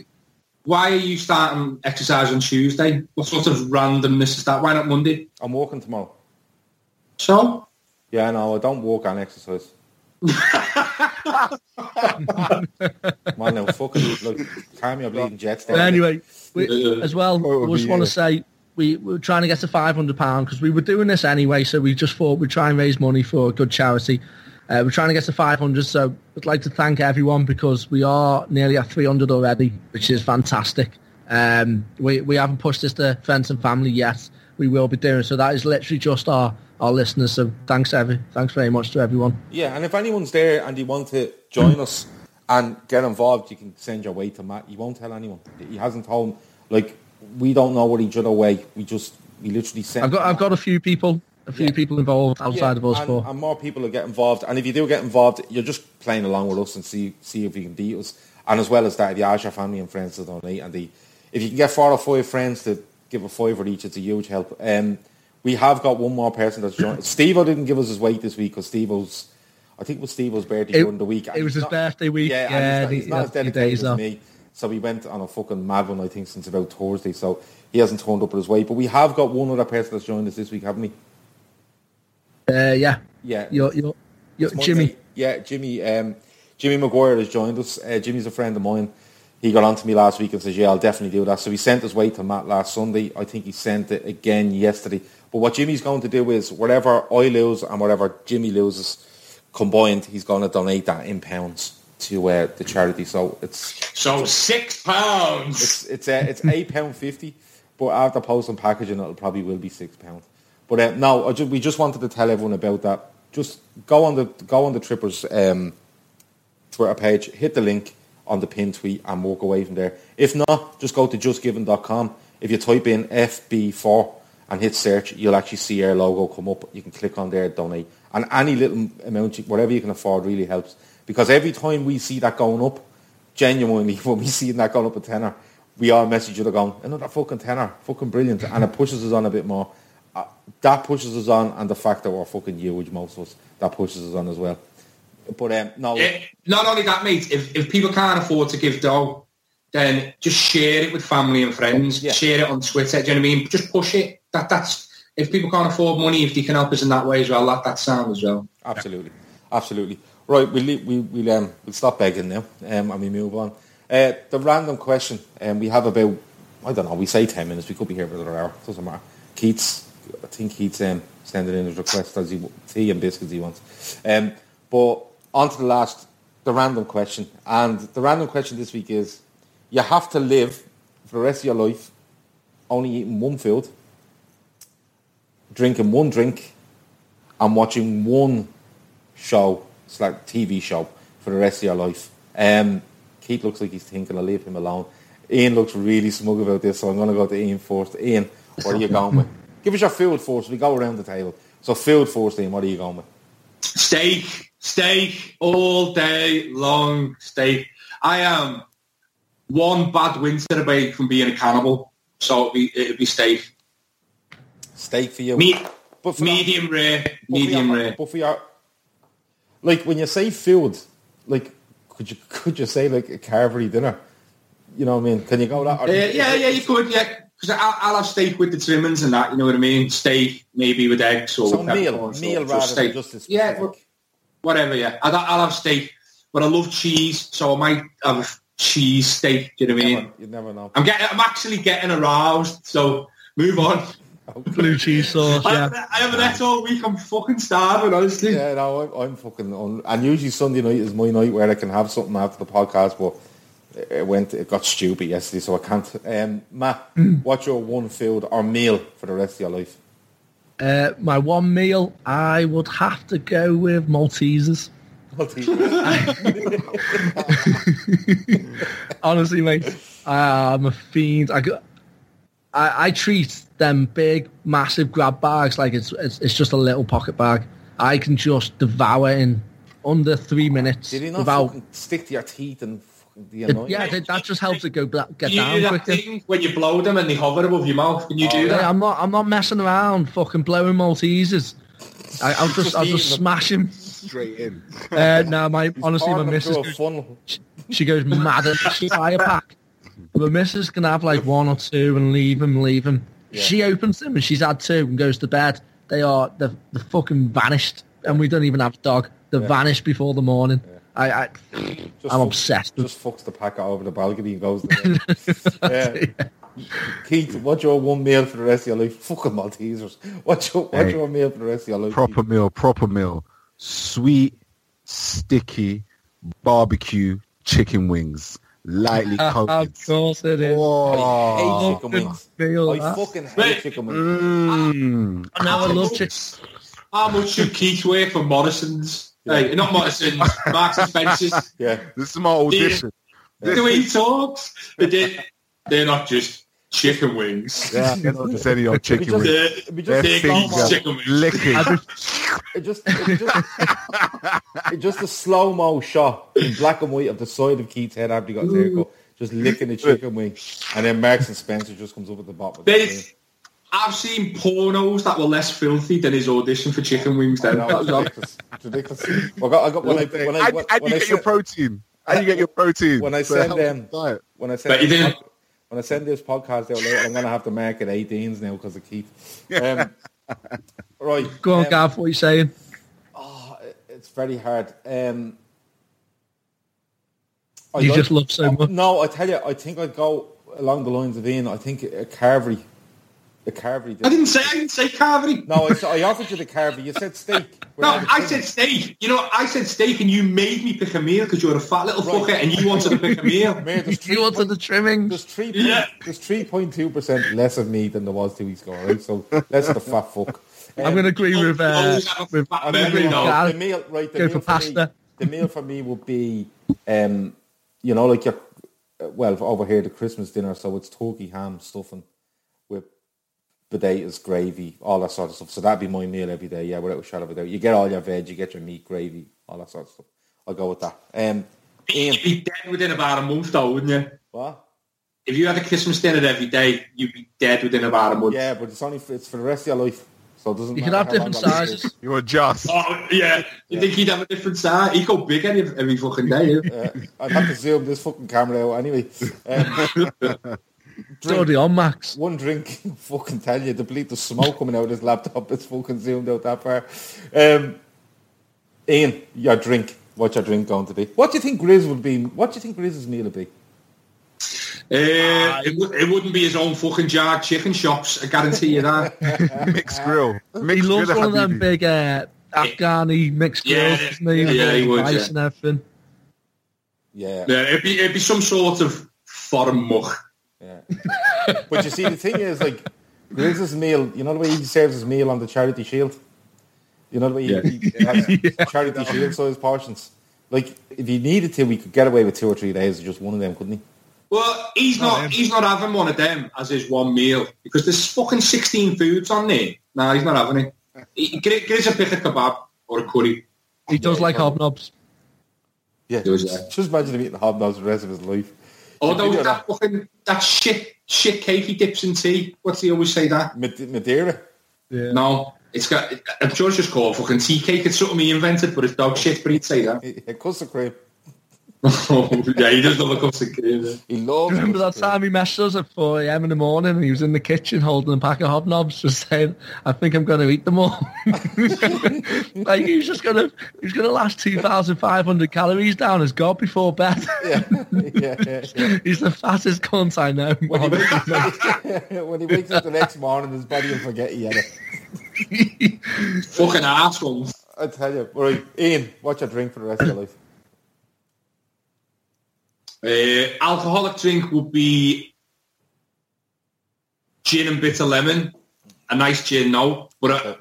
S4: why are you starting exercise on Tuesday? What sort of randomness is that? Why not Monday?
S3: I'm walking tomorrow.
S4: So?
S3: Yeah, no, I don't walk and exercise. Man, no fucking look, calm your bleeding jets.
S5: But
S3: there.
S5: anyway, we, as well,
S6: Oh, it
S5: we just
S6: be,
S5: want to say we, we were trying to get to £500 because we were doing this anyway, so we just thought we'd try and raise money for a good charity. Uh, we're trying to get to 500, so I'd like to thank everyone because we are nearly at 300 already, which is fantastic. Um, we, we haven't pushed this to friends and family yet. We will be doing so. That is literally just our, our listeners. So thanks, every, thanks very much to everyone.
S3: Yeah, and if anyone's there and you want to join us and get involved, you can send your way to Matt. He won't tell anyone. He hasn't told. Like we don't know what each other way. We just we literally send.
S5: I've got I've got a few people a few
S3: Yeah.
S5: people involved outside of us
S3: and,
S5: for
S3: and more people will get involved. And if you do get involved, you're just playing along with us and see see if you can beat us. And as well as that, if you ask your family and friends to donate, and the if you can get four or five friends to give a fiver each, it's a huge help. Um, we have got one more person that's joined. Steve O didn't give us his weight this week because Steve was, I think it was Steve birthday
S5: It-
S3: during the week.
S5: it was his birthday week,
S3: Yeah,
S5: yeah,
S3: and he's
S5: he-
S3: not,
S5: he
S3: he's not as dedicated as me. So we went on a fucking mad one, I think, since about Thursday. So he hasn't turned up at his weight. But we have got one other person that's joined us this week, haven't we?
S5: uh, yeah
S3: Yeah.
S5: you're, you're, you're Jimmy
S3: Yeah, Jimmy. Um, Jimmy McGuire has joined us. Uh, Jimmy's a friend of mine. He got on to me last week and says, "Yeah, I'll definitely do that." So he sent his weight to Matt last Sunday. I think he sent it again yesterday. But what Jimmy's going to do is whatever I lose and whatever Jimmy loses combined, he's going to donate that in pounds to uh, the charity. So it's
S4: So six pounds.
S3: it's it's uh, it's eight pound fifty, but after post and packaging, it'll probably will be six pound. But uh, no, I ju- we just wanted to tell everyone about that. Just go on the go on the Trippers um, Twitter page, hit the link on the pin tweet, and walk away from there. If not, just go to justgiving.com. If you type in FB4 and hit search, you'll actually see our logo come up. You can click on there, donate, and any little amount, whatever you can afford, really helps. Because every time we see that going up, genuinely, when we see that going up a tenner, we all message you going, another fucking tenner, fucking brilliant, and it pushes us on a bit more. Uh, that pushes us on, and the fact that we're fucking huge, most of us, that pushes us on as well. But um, no,
S4: not only that, mate, if, if people can't afford to give dough, then just share it with family and friends.
S3: Yeah.
S4: Share it on Twitter. Do you know what I mean? Just push it. That that's if people can't afford money, if they can help us in that way as well, that that's sound as well.
S3: Absolutely, absolutely. Right, we'll we, we'll um, we'll stop begging now, um, and we move on. Uh, the random question, and we have about, I don't know, we say 10 minutes. We could be here for another hour. Doesn't matter. Keats, I think Keats um, sending in his request as he tea and biscuits he wants. Um, but on to the last, the random question. And the random question this week is, you have to live for the rest of your life only eating one food, drinking one drink, and watching one show, it's like TV show, for the rest of your life. Um, Keith looks like he's thinking, I'll leave him alone. Ian looks really smug about this, so I'm going to go to Ian first. Ian, what are you going with? Give us your food first. We go around the table. So food first, Ian, what are you going with?
S4: Steak, steak, all day long steak. I am one bad winter away from being a cannibal, so it'd be, it'd be steak.
S3: Steak for you.
S4: Me-
S3: But for
S4: medium rare,
S3: but for
S4: medium
S3: your-
S4: rare.
S3: But for your, like when you say food, like could you could you say like a carvery dinner? You know what I mean? Can you go that? or-
S4: Uh, yeah, yeah, you could, yeah. Because I'll, I'll have steak with the trimmings and that, you know what I mean? Steak, maybe with eggs or
S3: So meal,
S4: or
S3: meal rather
S4: steak.
S3: than just a specific.
S4: Yeah, whatever, yeah. I'll, I'll have steak, but I love cheese, so I might have cheese steak, do you know what I mean?
S3: You never know.
S4: I'm getting, I'm actually getting aroused, so move on.
S5: Blue cheese sauce,
S4: I,
S5: yeah.
S4: haven't, I haven't ate all week, I'm fucking starving, honestly.
S3: Yeah, no, I'm, I'm fucking on. And usually Sunday night is my night where I can have something after the podcast, but it went, it got stupid yesterday, so I can't. Um, Matt, what's your one food or meal for the rest of your life?
S5: Uh, my one meal, I would have to go with Maltesers. Maltesers. Honestly, mate, I'm a fiend. I, go- I, I treat them big, massive grab bags like it's, it's it's just a little pocket bag. I can just devour in under three minutes
S3: Did he not
S5: without.
S3: fucking stick to your teeth and fucking be
S5: It- yeah, that that just helps it go bla- get
S4: Can you do
S5: down
S4: that
S5: quicker.
S4: thing when you blow them and they hover above your mouth? Can you do
S5: Hey,
S4: that?
S5: I'm not. I'm not messing around. Fucking blowing Maltesers. I, I'll just.
S3: Just
S5: I'll just smash him.
S6: Straight in.
S5: Uh, no, my honestly, my
S3: Pouring them
S5: missus.
S3: through a
S5: goes-
S3: funnel.
S5: she goes mad at the fire pack. My missus can have like one or two and leave them, leave them. She opens them and she's had two and goes to bed. They are they're, they're fucking vanished, and we don't even have a dog. They're vanished before the morning. I, I
S3: Just
S5: I'm
S3: fucks-
S5: obsessed.
S3: Just fucks the packet over the balcony and goes. there. yeah. Keith, what's your one meal for the rest of your life? Fucking Maltesers. What's your, what's
S6: Hey.
S3: your meal for the rest of your life?
S6: Proper meal, proper meal. Sweet, sticky, barbecue chicken wings. Lightly coated.
S5: of course it is.
S3: I
S6: Oh,
S3: hate chicken wings. I
S5: that.
S3: fucking hate
S4: Wait.
S3: chicken wings.
S6: mm.
S5: I know I love chicken.
S4: How much should Keith weigh for Morrison's? Hey, not Morrison's, Marks and Spencer's.
S3: Yeah.
S6: This is my audition.
S4: The way he talks, they did, they're not just chicken wings.
S6: Yeah, they're not just any old chicken
S3: just-
S6: wings.
S4: They're,
S3: It'd be
S6: They're
S3: just,
S4: big
S3: slow
S4: chicken wings.
S6: licking.
S3: It just, it just, it just a slow mo shot in black and white of the side of Keith's head after he got his haircut, just licking the chicken wing, and then Marks and Spencer just comes up at the bottom. Of the
S4: I've seen pornos that were less filthy than his audition for chicken wings. Then
S3: No, it's ridiculous. Ridiculous. I got, I got when I when I
S6: How,
S3: when,
S6: how do
S3: when
S6: you
S3: I
S6: get your protein? How do you get your protein?
S3: when I send them
S6: diet?
S3: when I send
S4: But you didn't-
S3: pod- when I send this podcast out later, I'm gonna have to mark it 18s now because of Keith. Um, right,
S5: Go on,
S3: um,
S5: Gav. What are you saying?
S3: it's very hard. Um,
S5: You
S3: like-
S5: just love so much.
S3: No, I tell you, I think I'd go along the lines of Ian. I think a carvery, a carvery.
S4: I didn't say I didn't say carvery.
S3: No, I, I offered you the carvery. You said steak.
S4: No,
S3: Without a
S4: I
S3: chicken.
S4: said steak. You know, I said steak, and you made me pick a meal because you're a fat little
S3: Right.
S4: fucker, and you wanted to pick a meal.
S3: Mate, there's
S5: You wanted the
S3: There's
S5: trimmings.
S3: three.
S4: Yeah.
S3: There's three point two percent less of me than there was two weeks ago. Right, so that's the fat fuck.
S5: I'm going to agree with uh,
S4: Always
S5: with
S4: fat
S3: I'm
S4: memory,
S3: gonna
S4: though.
S3: go-
S5: Gav.
S3: the meal, right? The
S5: Go
S3: meal
S5: for
S3: for
S5: pasta.
S3: Me, the meal for me would be, um, you know, like your, uh, well, over here the Christmas dinner, so it's turkey, ham, stuffing, with potatoes, gravy, all that sort of stuff. So that'd be my meal every day. Yeah, without a shadow of a doubt. You get all your veg, you get your meat, gravy, all that sort of stuff. I'll go with that. Um, Ian,
S4: You'd be dead within about a month, though, wouldn't you?
S3: what?
S4: If you had a Christmas dinner every day, you'd be dead within about a month.
S3: Yeah, but it's only for, it's for the rest of your life. So it doesn't.
S5: You can have different sizes.
S6: You adjust.
S4: Oh, yeah. You think he'd have a different size? He'd go big every, every fucking day. yeah.
S3: Uh, I'd have to zoom this fucking camera out anyway. Um,
S5: It's already on, Max.
S3: one drink, fucking tell you, the bleed the smoke coming out of this laptop. It's fucking zoomed out that far. Um, Ian, your drink. What's your drink going to be? What do you think Grizz would be? What do you think Grizz's meal would be?
S4: Uh, it, w- it wouldn't be his own fucking jarred chicken shops, I guarantee you that.
S6: Mixed grill.
S5: He
S6: Mixed
S5: loves
S6: grill,
S5: one of them
S6: Habibi.
S5: big uh, Afghani mixed
S4: Yeah,
S5: grills, doesn't he?
S4: yeah, he would,
S5: Rice
S4: yeah.
S5: and everything.
S3: Yeah,
S4: Yeah, it'd be it'd be some sort of foreign muck.
S3: Yeah. but you see, the thing is, like, there is this meal. You know the way he serves his meal on the charity shield. You know the way he,
S4: Yeah.
S3: he has charity shield size portions. Like, if he needed to, we could get away with two or three days of just one of them, couldn't he?
S4: Well, he's oh, not he's not having one of them as his one meal because there's fucking sixteen foods on there. No, he's not having it. He, get, get us a pick of kebab or a curry.
S5: He does like hobnobs.
S3: Yeah.
S4: Does that.
S3: Just imagine him eating hobnobs the rest of his life.
S4: Oh, Although
S3: video
S4: that fucking that shit shit cake he dips in tea. What's he always say that?
S3: Madeira.
S5: Yeah.
S4: No, it's got. I'm sure it's just called fucking tea cake. It's something he invented, but it's dog shit. But he'd say that.
S3: Yeah, custard cream.
S4: yeah, he does love a custard cream. yeah.
S3: He loves
S5: Remember that time he messaged us at 4 a.m. in the morning and he was in the kitchen holding a pack of hobnobs just saying, I think I'm going to eat them all. like he was just going to, he was going to last 2,500 calories down as God before bed.
S3: Yeah, yeah, yeah, yeah.
S5: He's the fattest cunt I know.
S3: When he, wakes, when he wakes up the next morning, his body will forget he had it.
S4: Fucking assholes.
S3: I tell you. Right, Ian, what's your drink for the rest of your life?
S4: Uh, alcoholic drink would be gin and bitter lemon. A nice gin, no, but a,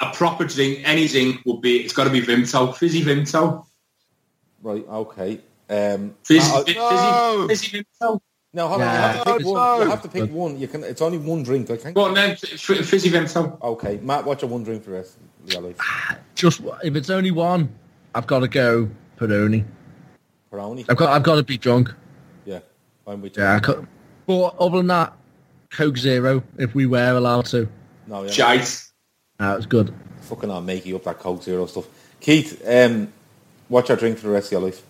S4: a proper drink, any drink would be. It's got to be Vimto, fizzy Vimto,
S3: Right, okay. Um,
S4: fizzy,
S3: uh,
S4: fizzy,
S6: no.
S4: fizzy Vimto.
S3: no, hold on. You have to pick
S6: No,
S3: one. You have to pick one. You can. It's only one drink. I think.
S4: Go on then, f- f- fizzy Vimto.
S3: Okay, Matt, what's your one drink for the rest of your life?
S5: Just, if it's only one, I've got to go Peroni.
S3: Peroni.
S5: I've got, I've got to be drunk.
S3: Yeah, I'm with you.
S5: Yeah, I could, but other than that, Coke Zero, if we were allowed to.
S3: No, yeah.
S4: Shite.
S5: That was good.
S3: Fucking on making up that Coke Zero stuff. Keith, um, what's your drink for the rest of your life?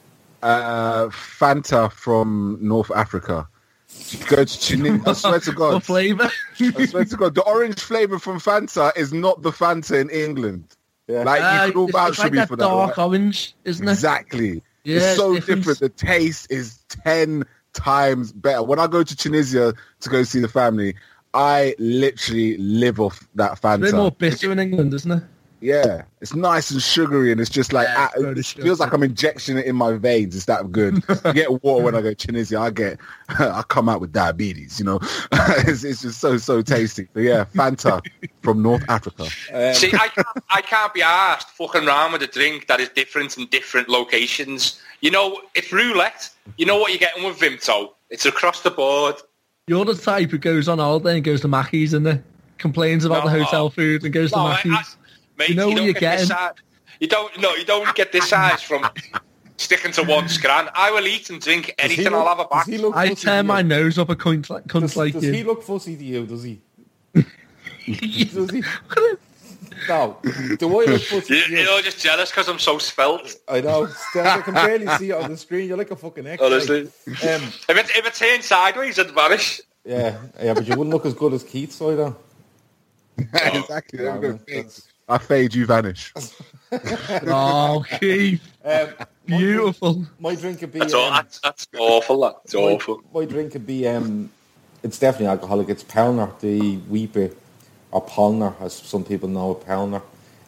S6: Uh, Fanta from North Africa. Go to Tunisia. I swear to
S5: What
S6: God.
S5: flavour?
S6: I swear to God. The orange flavour from Fanta is not the Fanta in England.
S3: Yeah.
S6: Like,
S5: Uh,
S6: you can all
S5: it's,
S6: vouch
S5: it's
S6: for me
S5: that
S6: for that.
S5: dark
S6: right?
S5: orange, isn't it?
S6: Exactly.
S5: Yeah,
S6: it's so
S5: different.
S6: different. The taste is 10 times better. When I go to Tunisia to go see the family, I literally live off that
S5: It's a bit more bitter in England, isn't it?
S6: Yeah, it's nice and sugary, and it's just like
S5: Yeah,
S6: ah,
S5: it's very
S6: it feels like I'm injecting it in my veins. It's that good. I get water when I go to Tunisia. I get, I come out with diabetes. You know, it's, it's just so so tasty. But yeah, Fanta from North Africa.
S3: Um,
S7: See, I can't, I can't be asked fucking around with a drink that is different in different locations. You know, it's roulette. You know what you're getting with Vimto. It's across the board.
S5: You're the type who goes on holiday and goes to Mackey's and complains about
S7: No.
S5: the hotel food and goes
S7: No,
S5: to
S7: I- I- mate,
S5: You know what
S7: don't
S5: you're
S7: get this
S5: getting?
S7: size. You don't. No, you don't get this size from sticking to one scran. I will eat and drink anything.
S3: look-
S7: I'll have a back.
S3: Look
S5: I
S3: fussy
S5: turn my nose up a cunt like, cunts
S3: Does,
S5: like
S3: does
S5: you.
S3: he look fussy to you? Does he? does he? No. Do I look fussy
S7: You,
S3: to you?
S7: you're just jealous because I'm so svelte.
S3: I know. I can barely see it on the screen. You're like a fucking X.
S7: Honestly.
S3: Um,
S7: If it, if it turns sideways, I'd vanish.
S3: yeah, yeah, but you wouldn't look as good as Keith either.
S6: exactly.
S3: Yeah,
S6: I'm gonna
S3: man,
S6: fade.
S3: that's-
S6: I fade, you vanish.
S5: Oh, Keith.
S3: Um,
S5: Beautiful.
S3: drink- My drink could be.
S7: That's, all,
S3: um,
S7: that's, that's awful. That. It's
S3: my,
S7: awful.
S3: my drink could be. Um, it's definitely alcoholic. It's Pelner, the wheat beer, or Polner, as some people know it. Pelner. Uh,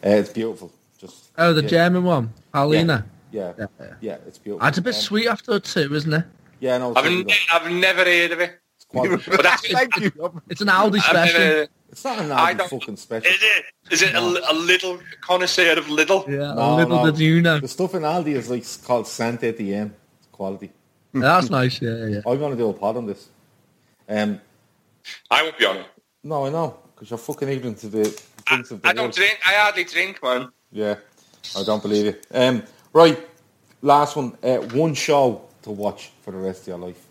S3: it's beautiful. Just
S5: Oh, the
S3: yeah,
S5: German one. Paulina.
S3: Yeah, yeah,
S5: Yeah.
S3: yeah, it's beautiful.
S5: That's a bit
S3: Um,
S5: sweet after two, isn't it?
S3: Yeah, no, it's,
S7: I've,
S3: really
S7: n- I've never heard of it.
S3: It's quality.
S7: But that's
S6: Thank you.
S5: It's an Aldi
S7: I've
S5: special.
S7: never,
S3: It's not an
S7: I
S3: Aldi fucking special.
S7: is it? Is it a, a little connoisseur of little?
S5: Yeah,
S3: No,
S5: little
S3: no.
S5: did you know.
S3: The stuff in Aldi is like called Santa at the end. It's quality.
S5: Yeah, that's nice, yeah, yeah.
S3: I'm going to do a pod on this. Um,
S7: I won't be on it.
S3: no, I know, because you're fucking ignorant to the
S7: I,
S3: things of the
S7: I don't
S3: world.
S7: drink. I hardly drink, man.
S3: Yeah, I don't believe it. Um, right, last one. Uh, one show to watch for the rest of your life.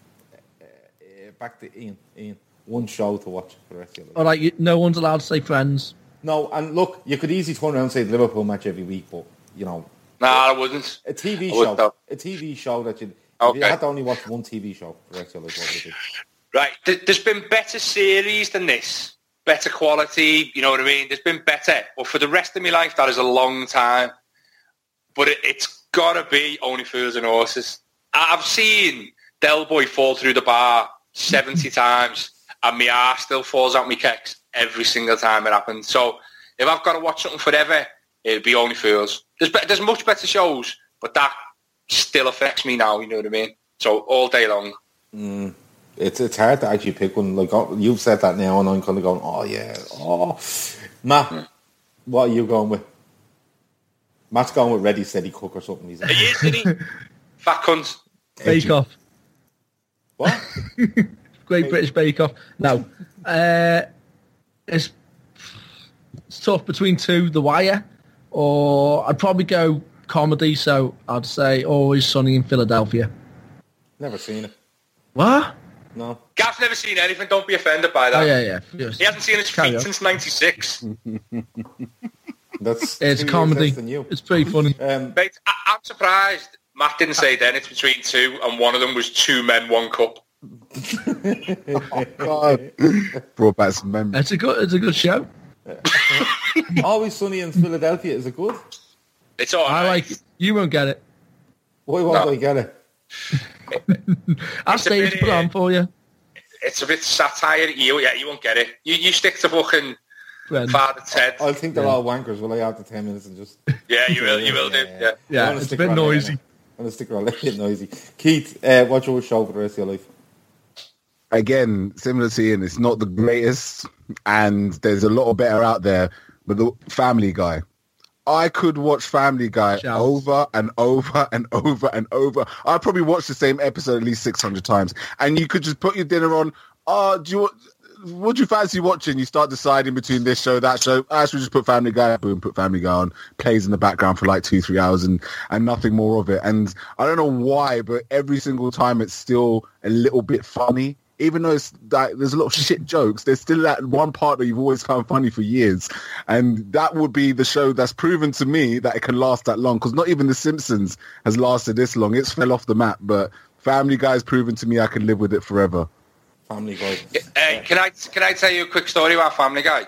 S3: Uh, uh, back to Ian. Ian, one show to watch for the rest of your life.
S5: All right, you, no one's allowed to say friends.
S3: No, and look, you could easily turn around and say the Liverpool match every week, but you know,
S7: Nah, I wouldn't.
S3: a TV
S7: I wouldn't
S3: show,
S7: have.
S3: a TV show that you. If you had to only watch one TV show for the rest of your life, what would?
S7: Right. There's been better series than this. Better quality, you know what I mean? There's been better. But for the rest of my life, that is a long time. But it, it's got to be Only Fools and Horses. I- I've seen Del Boy fall through the bar
S4: 70 times and my ass still falls out my kicks every single time it happens. So if I've got to watch something forever, it'd be Only Fools. There's, be- there's much better shows, but that still affects me now, you know what I mean? So all day long. Mm.
S3: It's it's hard to actually pick one. Like oh, you've said that now, and I'm kind of going, oh yeah, oh, Matt, hmm. what are you going with? Matt's going with Ready Steady Cook or something. He's like,
S4: He is, isn't he? Fat cunt.
S5: Bake Off.
S3: what?
S5: Great British Bake Off. No. Uh, it's, it's tough between two, The Wire, or I'd probably go comedy, so I'd say Always Sunny in Philadelphia.
S3: Never seen it.
S5: What?
S3: No.
S4: Gav's never seen anything. Don't be offended by that.
S5: Oh, yeah, yeah. Yes.
S4: He hasn't seen his
S5: Carry
S4: feet
S5: on.
S4: since 96.
S3: That's
S5: It's comedy.
S3: less than you.
S5: It's pretty funny.
S3: Um,
S4: Mate, I, I'm surprised Matt didn't say then it's between two and one of them was two men, one cup.
S6: God. Brought back some memories.
S5: It's a good, it's a good show.
S3: Always Sunny in Philadelphia. Is it good?
S4: It's all
S5: I
S4: right.
S5: like it. You won't get it.
S3: Why won't
S4: No.
S3: I get it?
S5: I'll
S4: It's a
S5: stay to put
S4: uh,
S5: on for you,
S4: It's a bit satire. You, yeah, you won't get it. You, you stick to fucking
S5: friend.
S4: Father Ted.
S3: I'll think they're all wankers. Will I after ten minutes and just?
S4: Yeah, you will. You will do. Yeah.
S5: Yeah,
S3: I'm
S5: it's a bit noisy.
S3: I'm gonna stick around a bit noisy. Keith, uh, what's your show for the rest of your life?
S6: Again, similar to Ian, it's not the greatest, and there's a lot of better out there. But the Family Guy, I could watch Family Guy over and over and over and over. I probably watched the same episode at least six hundred times, and you could just put your dinner on. Oh, do you? want- What do you fancy watching? You start deciding between this show, that show. I should just put Family Guy. Boom, put Family Guy on. Plays in the background for like two, three hours, and and nothing more of it. And I don't know why, but every single time it's still a little bit funny. Even though it's like there's a lot of shit jokes, there's still that one part that you've always found funny for years, and that would be the show that's proven to me that it can last that long. Because not even The Simpsons has lasted this long. It's fell off the map, but Family Guy's proven to me I can live with it forever.
S3: Family Guy.
S4: Uh, can I can I tell you a quick story about Family Guy?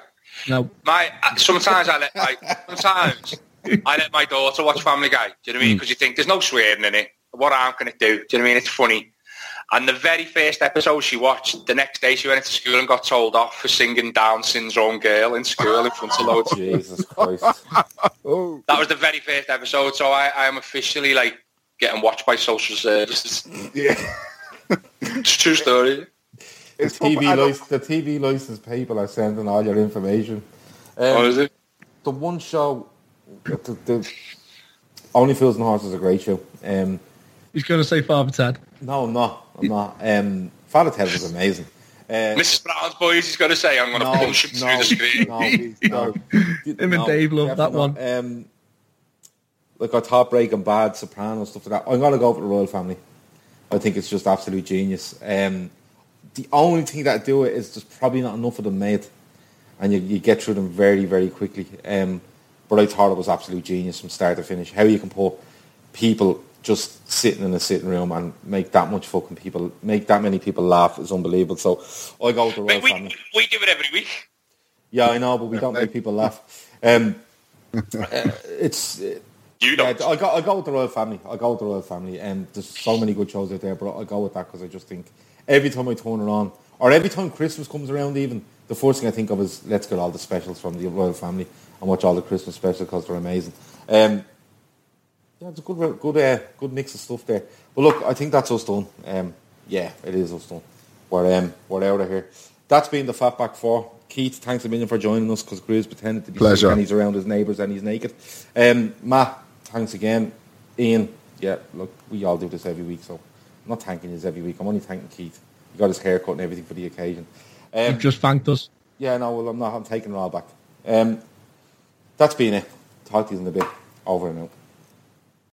S5: No,
S4: My uh, sometimes I let my sometimes I let my daughter watch Family Guy. Do you know what I mean? Because you think there's no swearing in it. What harm can it do? Do you know what I mean? It's funny. And the very first episode she watched, the next day she went into school and got told off for singing Down Syndrome Girl in school in front of loads.
S3: Jesus Christ.
S6: Oh,
S4: That was the very first episode, so I, I am officially like getting watched by social services.
S6: yeah.
S4: It's a true story.
S6: It's
S3: TV
S6: I don't-
S3: license, the TV license people are sending all your information.
S4: Oh,
S3: Um,
S4: is it?
S3: the one show, the, the Only Fools and Horses is a great show. Um,
S5: he's going to say Father Ted.
S3: no, I'm not. I'm not. Um, Father Ted was amazing. Uh,
S4: Mrs. Brown's boys, he's got to say, I'm going to
S3: no,
S4: punch him
S3: no,
S4: through the screen.
S3: no, please, no.
S5: Him and Dave love that
S3: definitely not. Um, like I thought Breaking Bad, soprano stuff like that. I'm gonna go for the Royle Family. I think it's just absolute genius. Um, the only thing that I do it is just probably not enough of them made, and you, you get through them very very quickly. Um, but I thought it was absolute genius from start to finish. How you can put people just sitting in a sitting room and make that much fucking people make that many people laugh is unbelievable. So I go with the
S4: Royle we,
S3: Family.
S4: we do it every week.
S3: Yeah, I know, but we don't make people laugh. Um, uh, it's
S4: You
S3: yeah,
S4: don't.
S3: I go I go with the Royle Family. I go with the Royle Family, and there's so many good shows out there. But I go with that because I just think every time I turn it on, or every time Christmas comes around, even the first thing I think of is let's get all the specials from the Royle Family and watch all the Christmas specials because they're amazing. Um, yeah, it's a good good uh, good mix of stuff there. But look, I think that's us done. Um, yeah, it is us done. We're um, we're out of here. That's been the Fatback Four. Keith, thanks a million for joining us because Cruz pretended to be
S6: Pleasure.
S3: and he's around his neighbours and he's naked. Um, Matt, thanks again. Ian, yeah, look, we all do this every week, so I'm not thanking you every week. I'm only thanking Keith. He got his hair cut and everything for the occasion. Um,
S5: just thanked us.
S3: yeah, no, well, I'm not. I'm taking it all back. Um, that's been it. Talk to you in a bit. Over and out.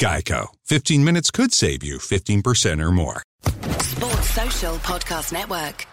S1: Geico. 15 minutes could save you 15% or more.
S8: Sports Social Podcast Network.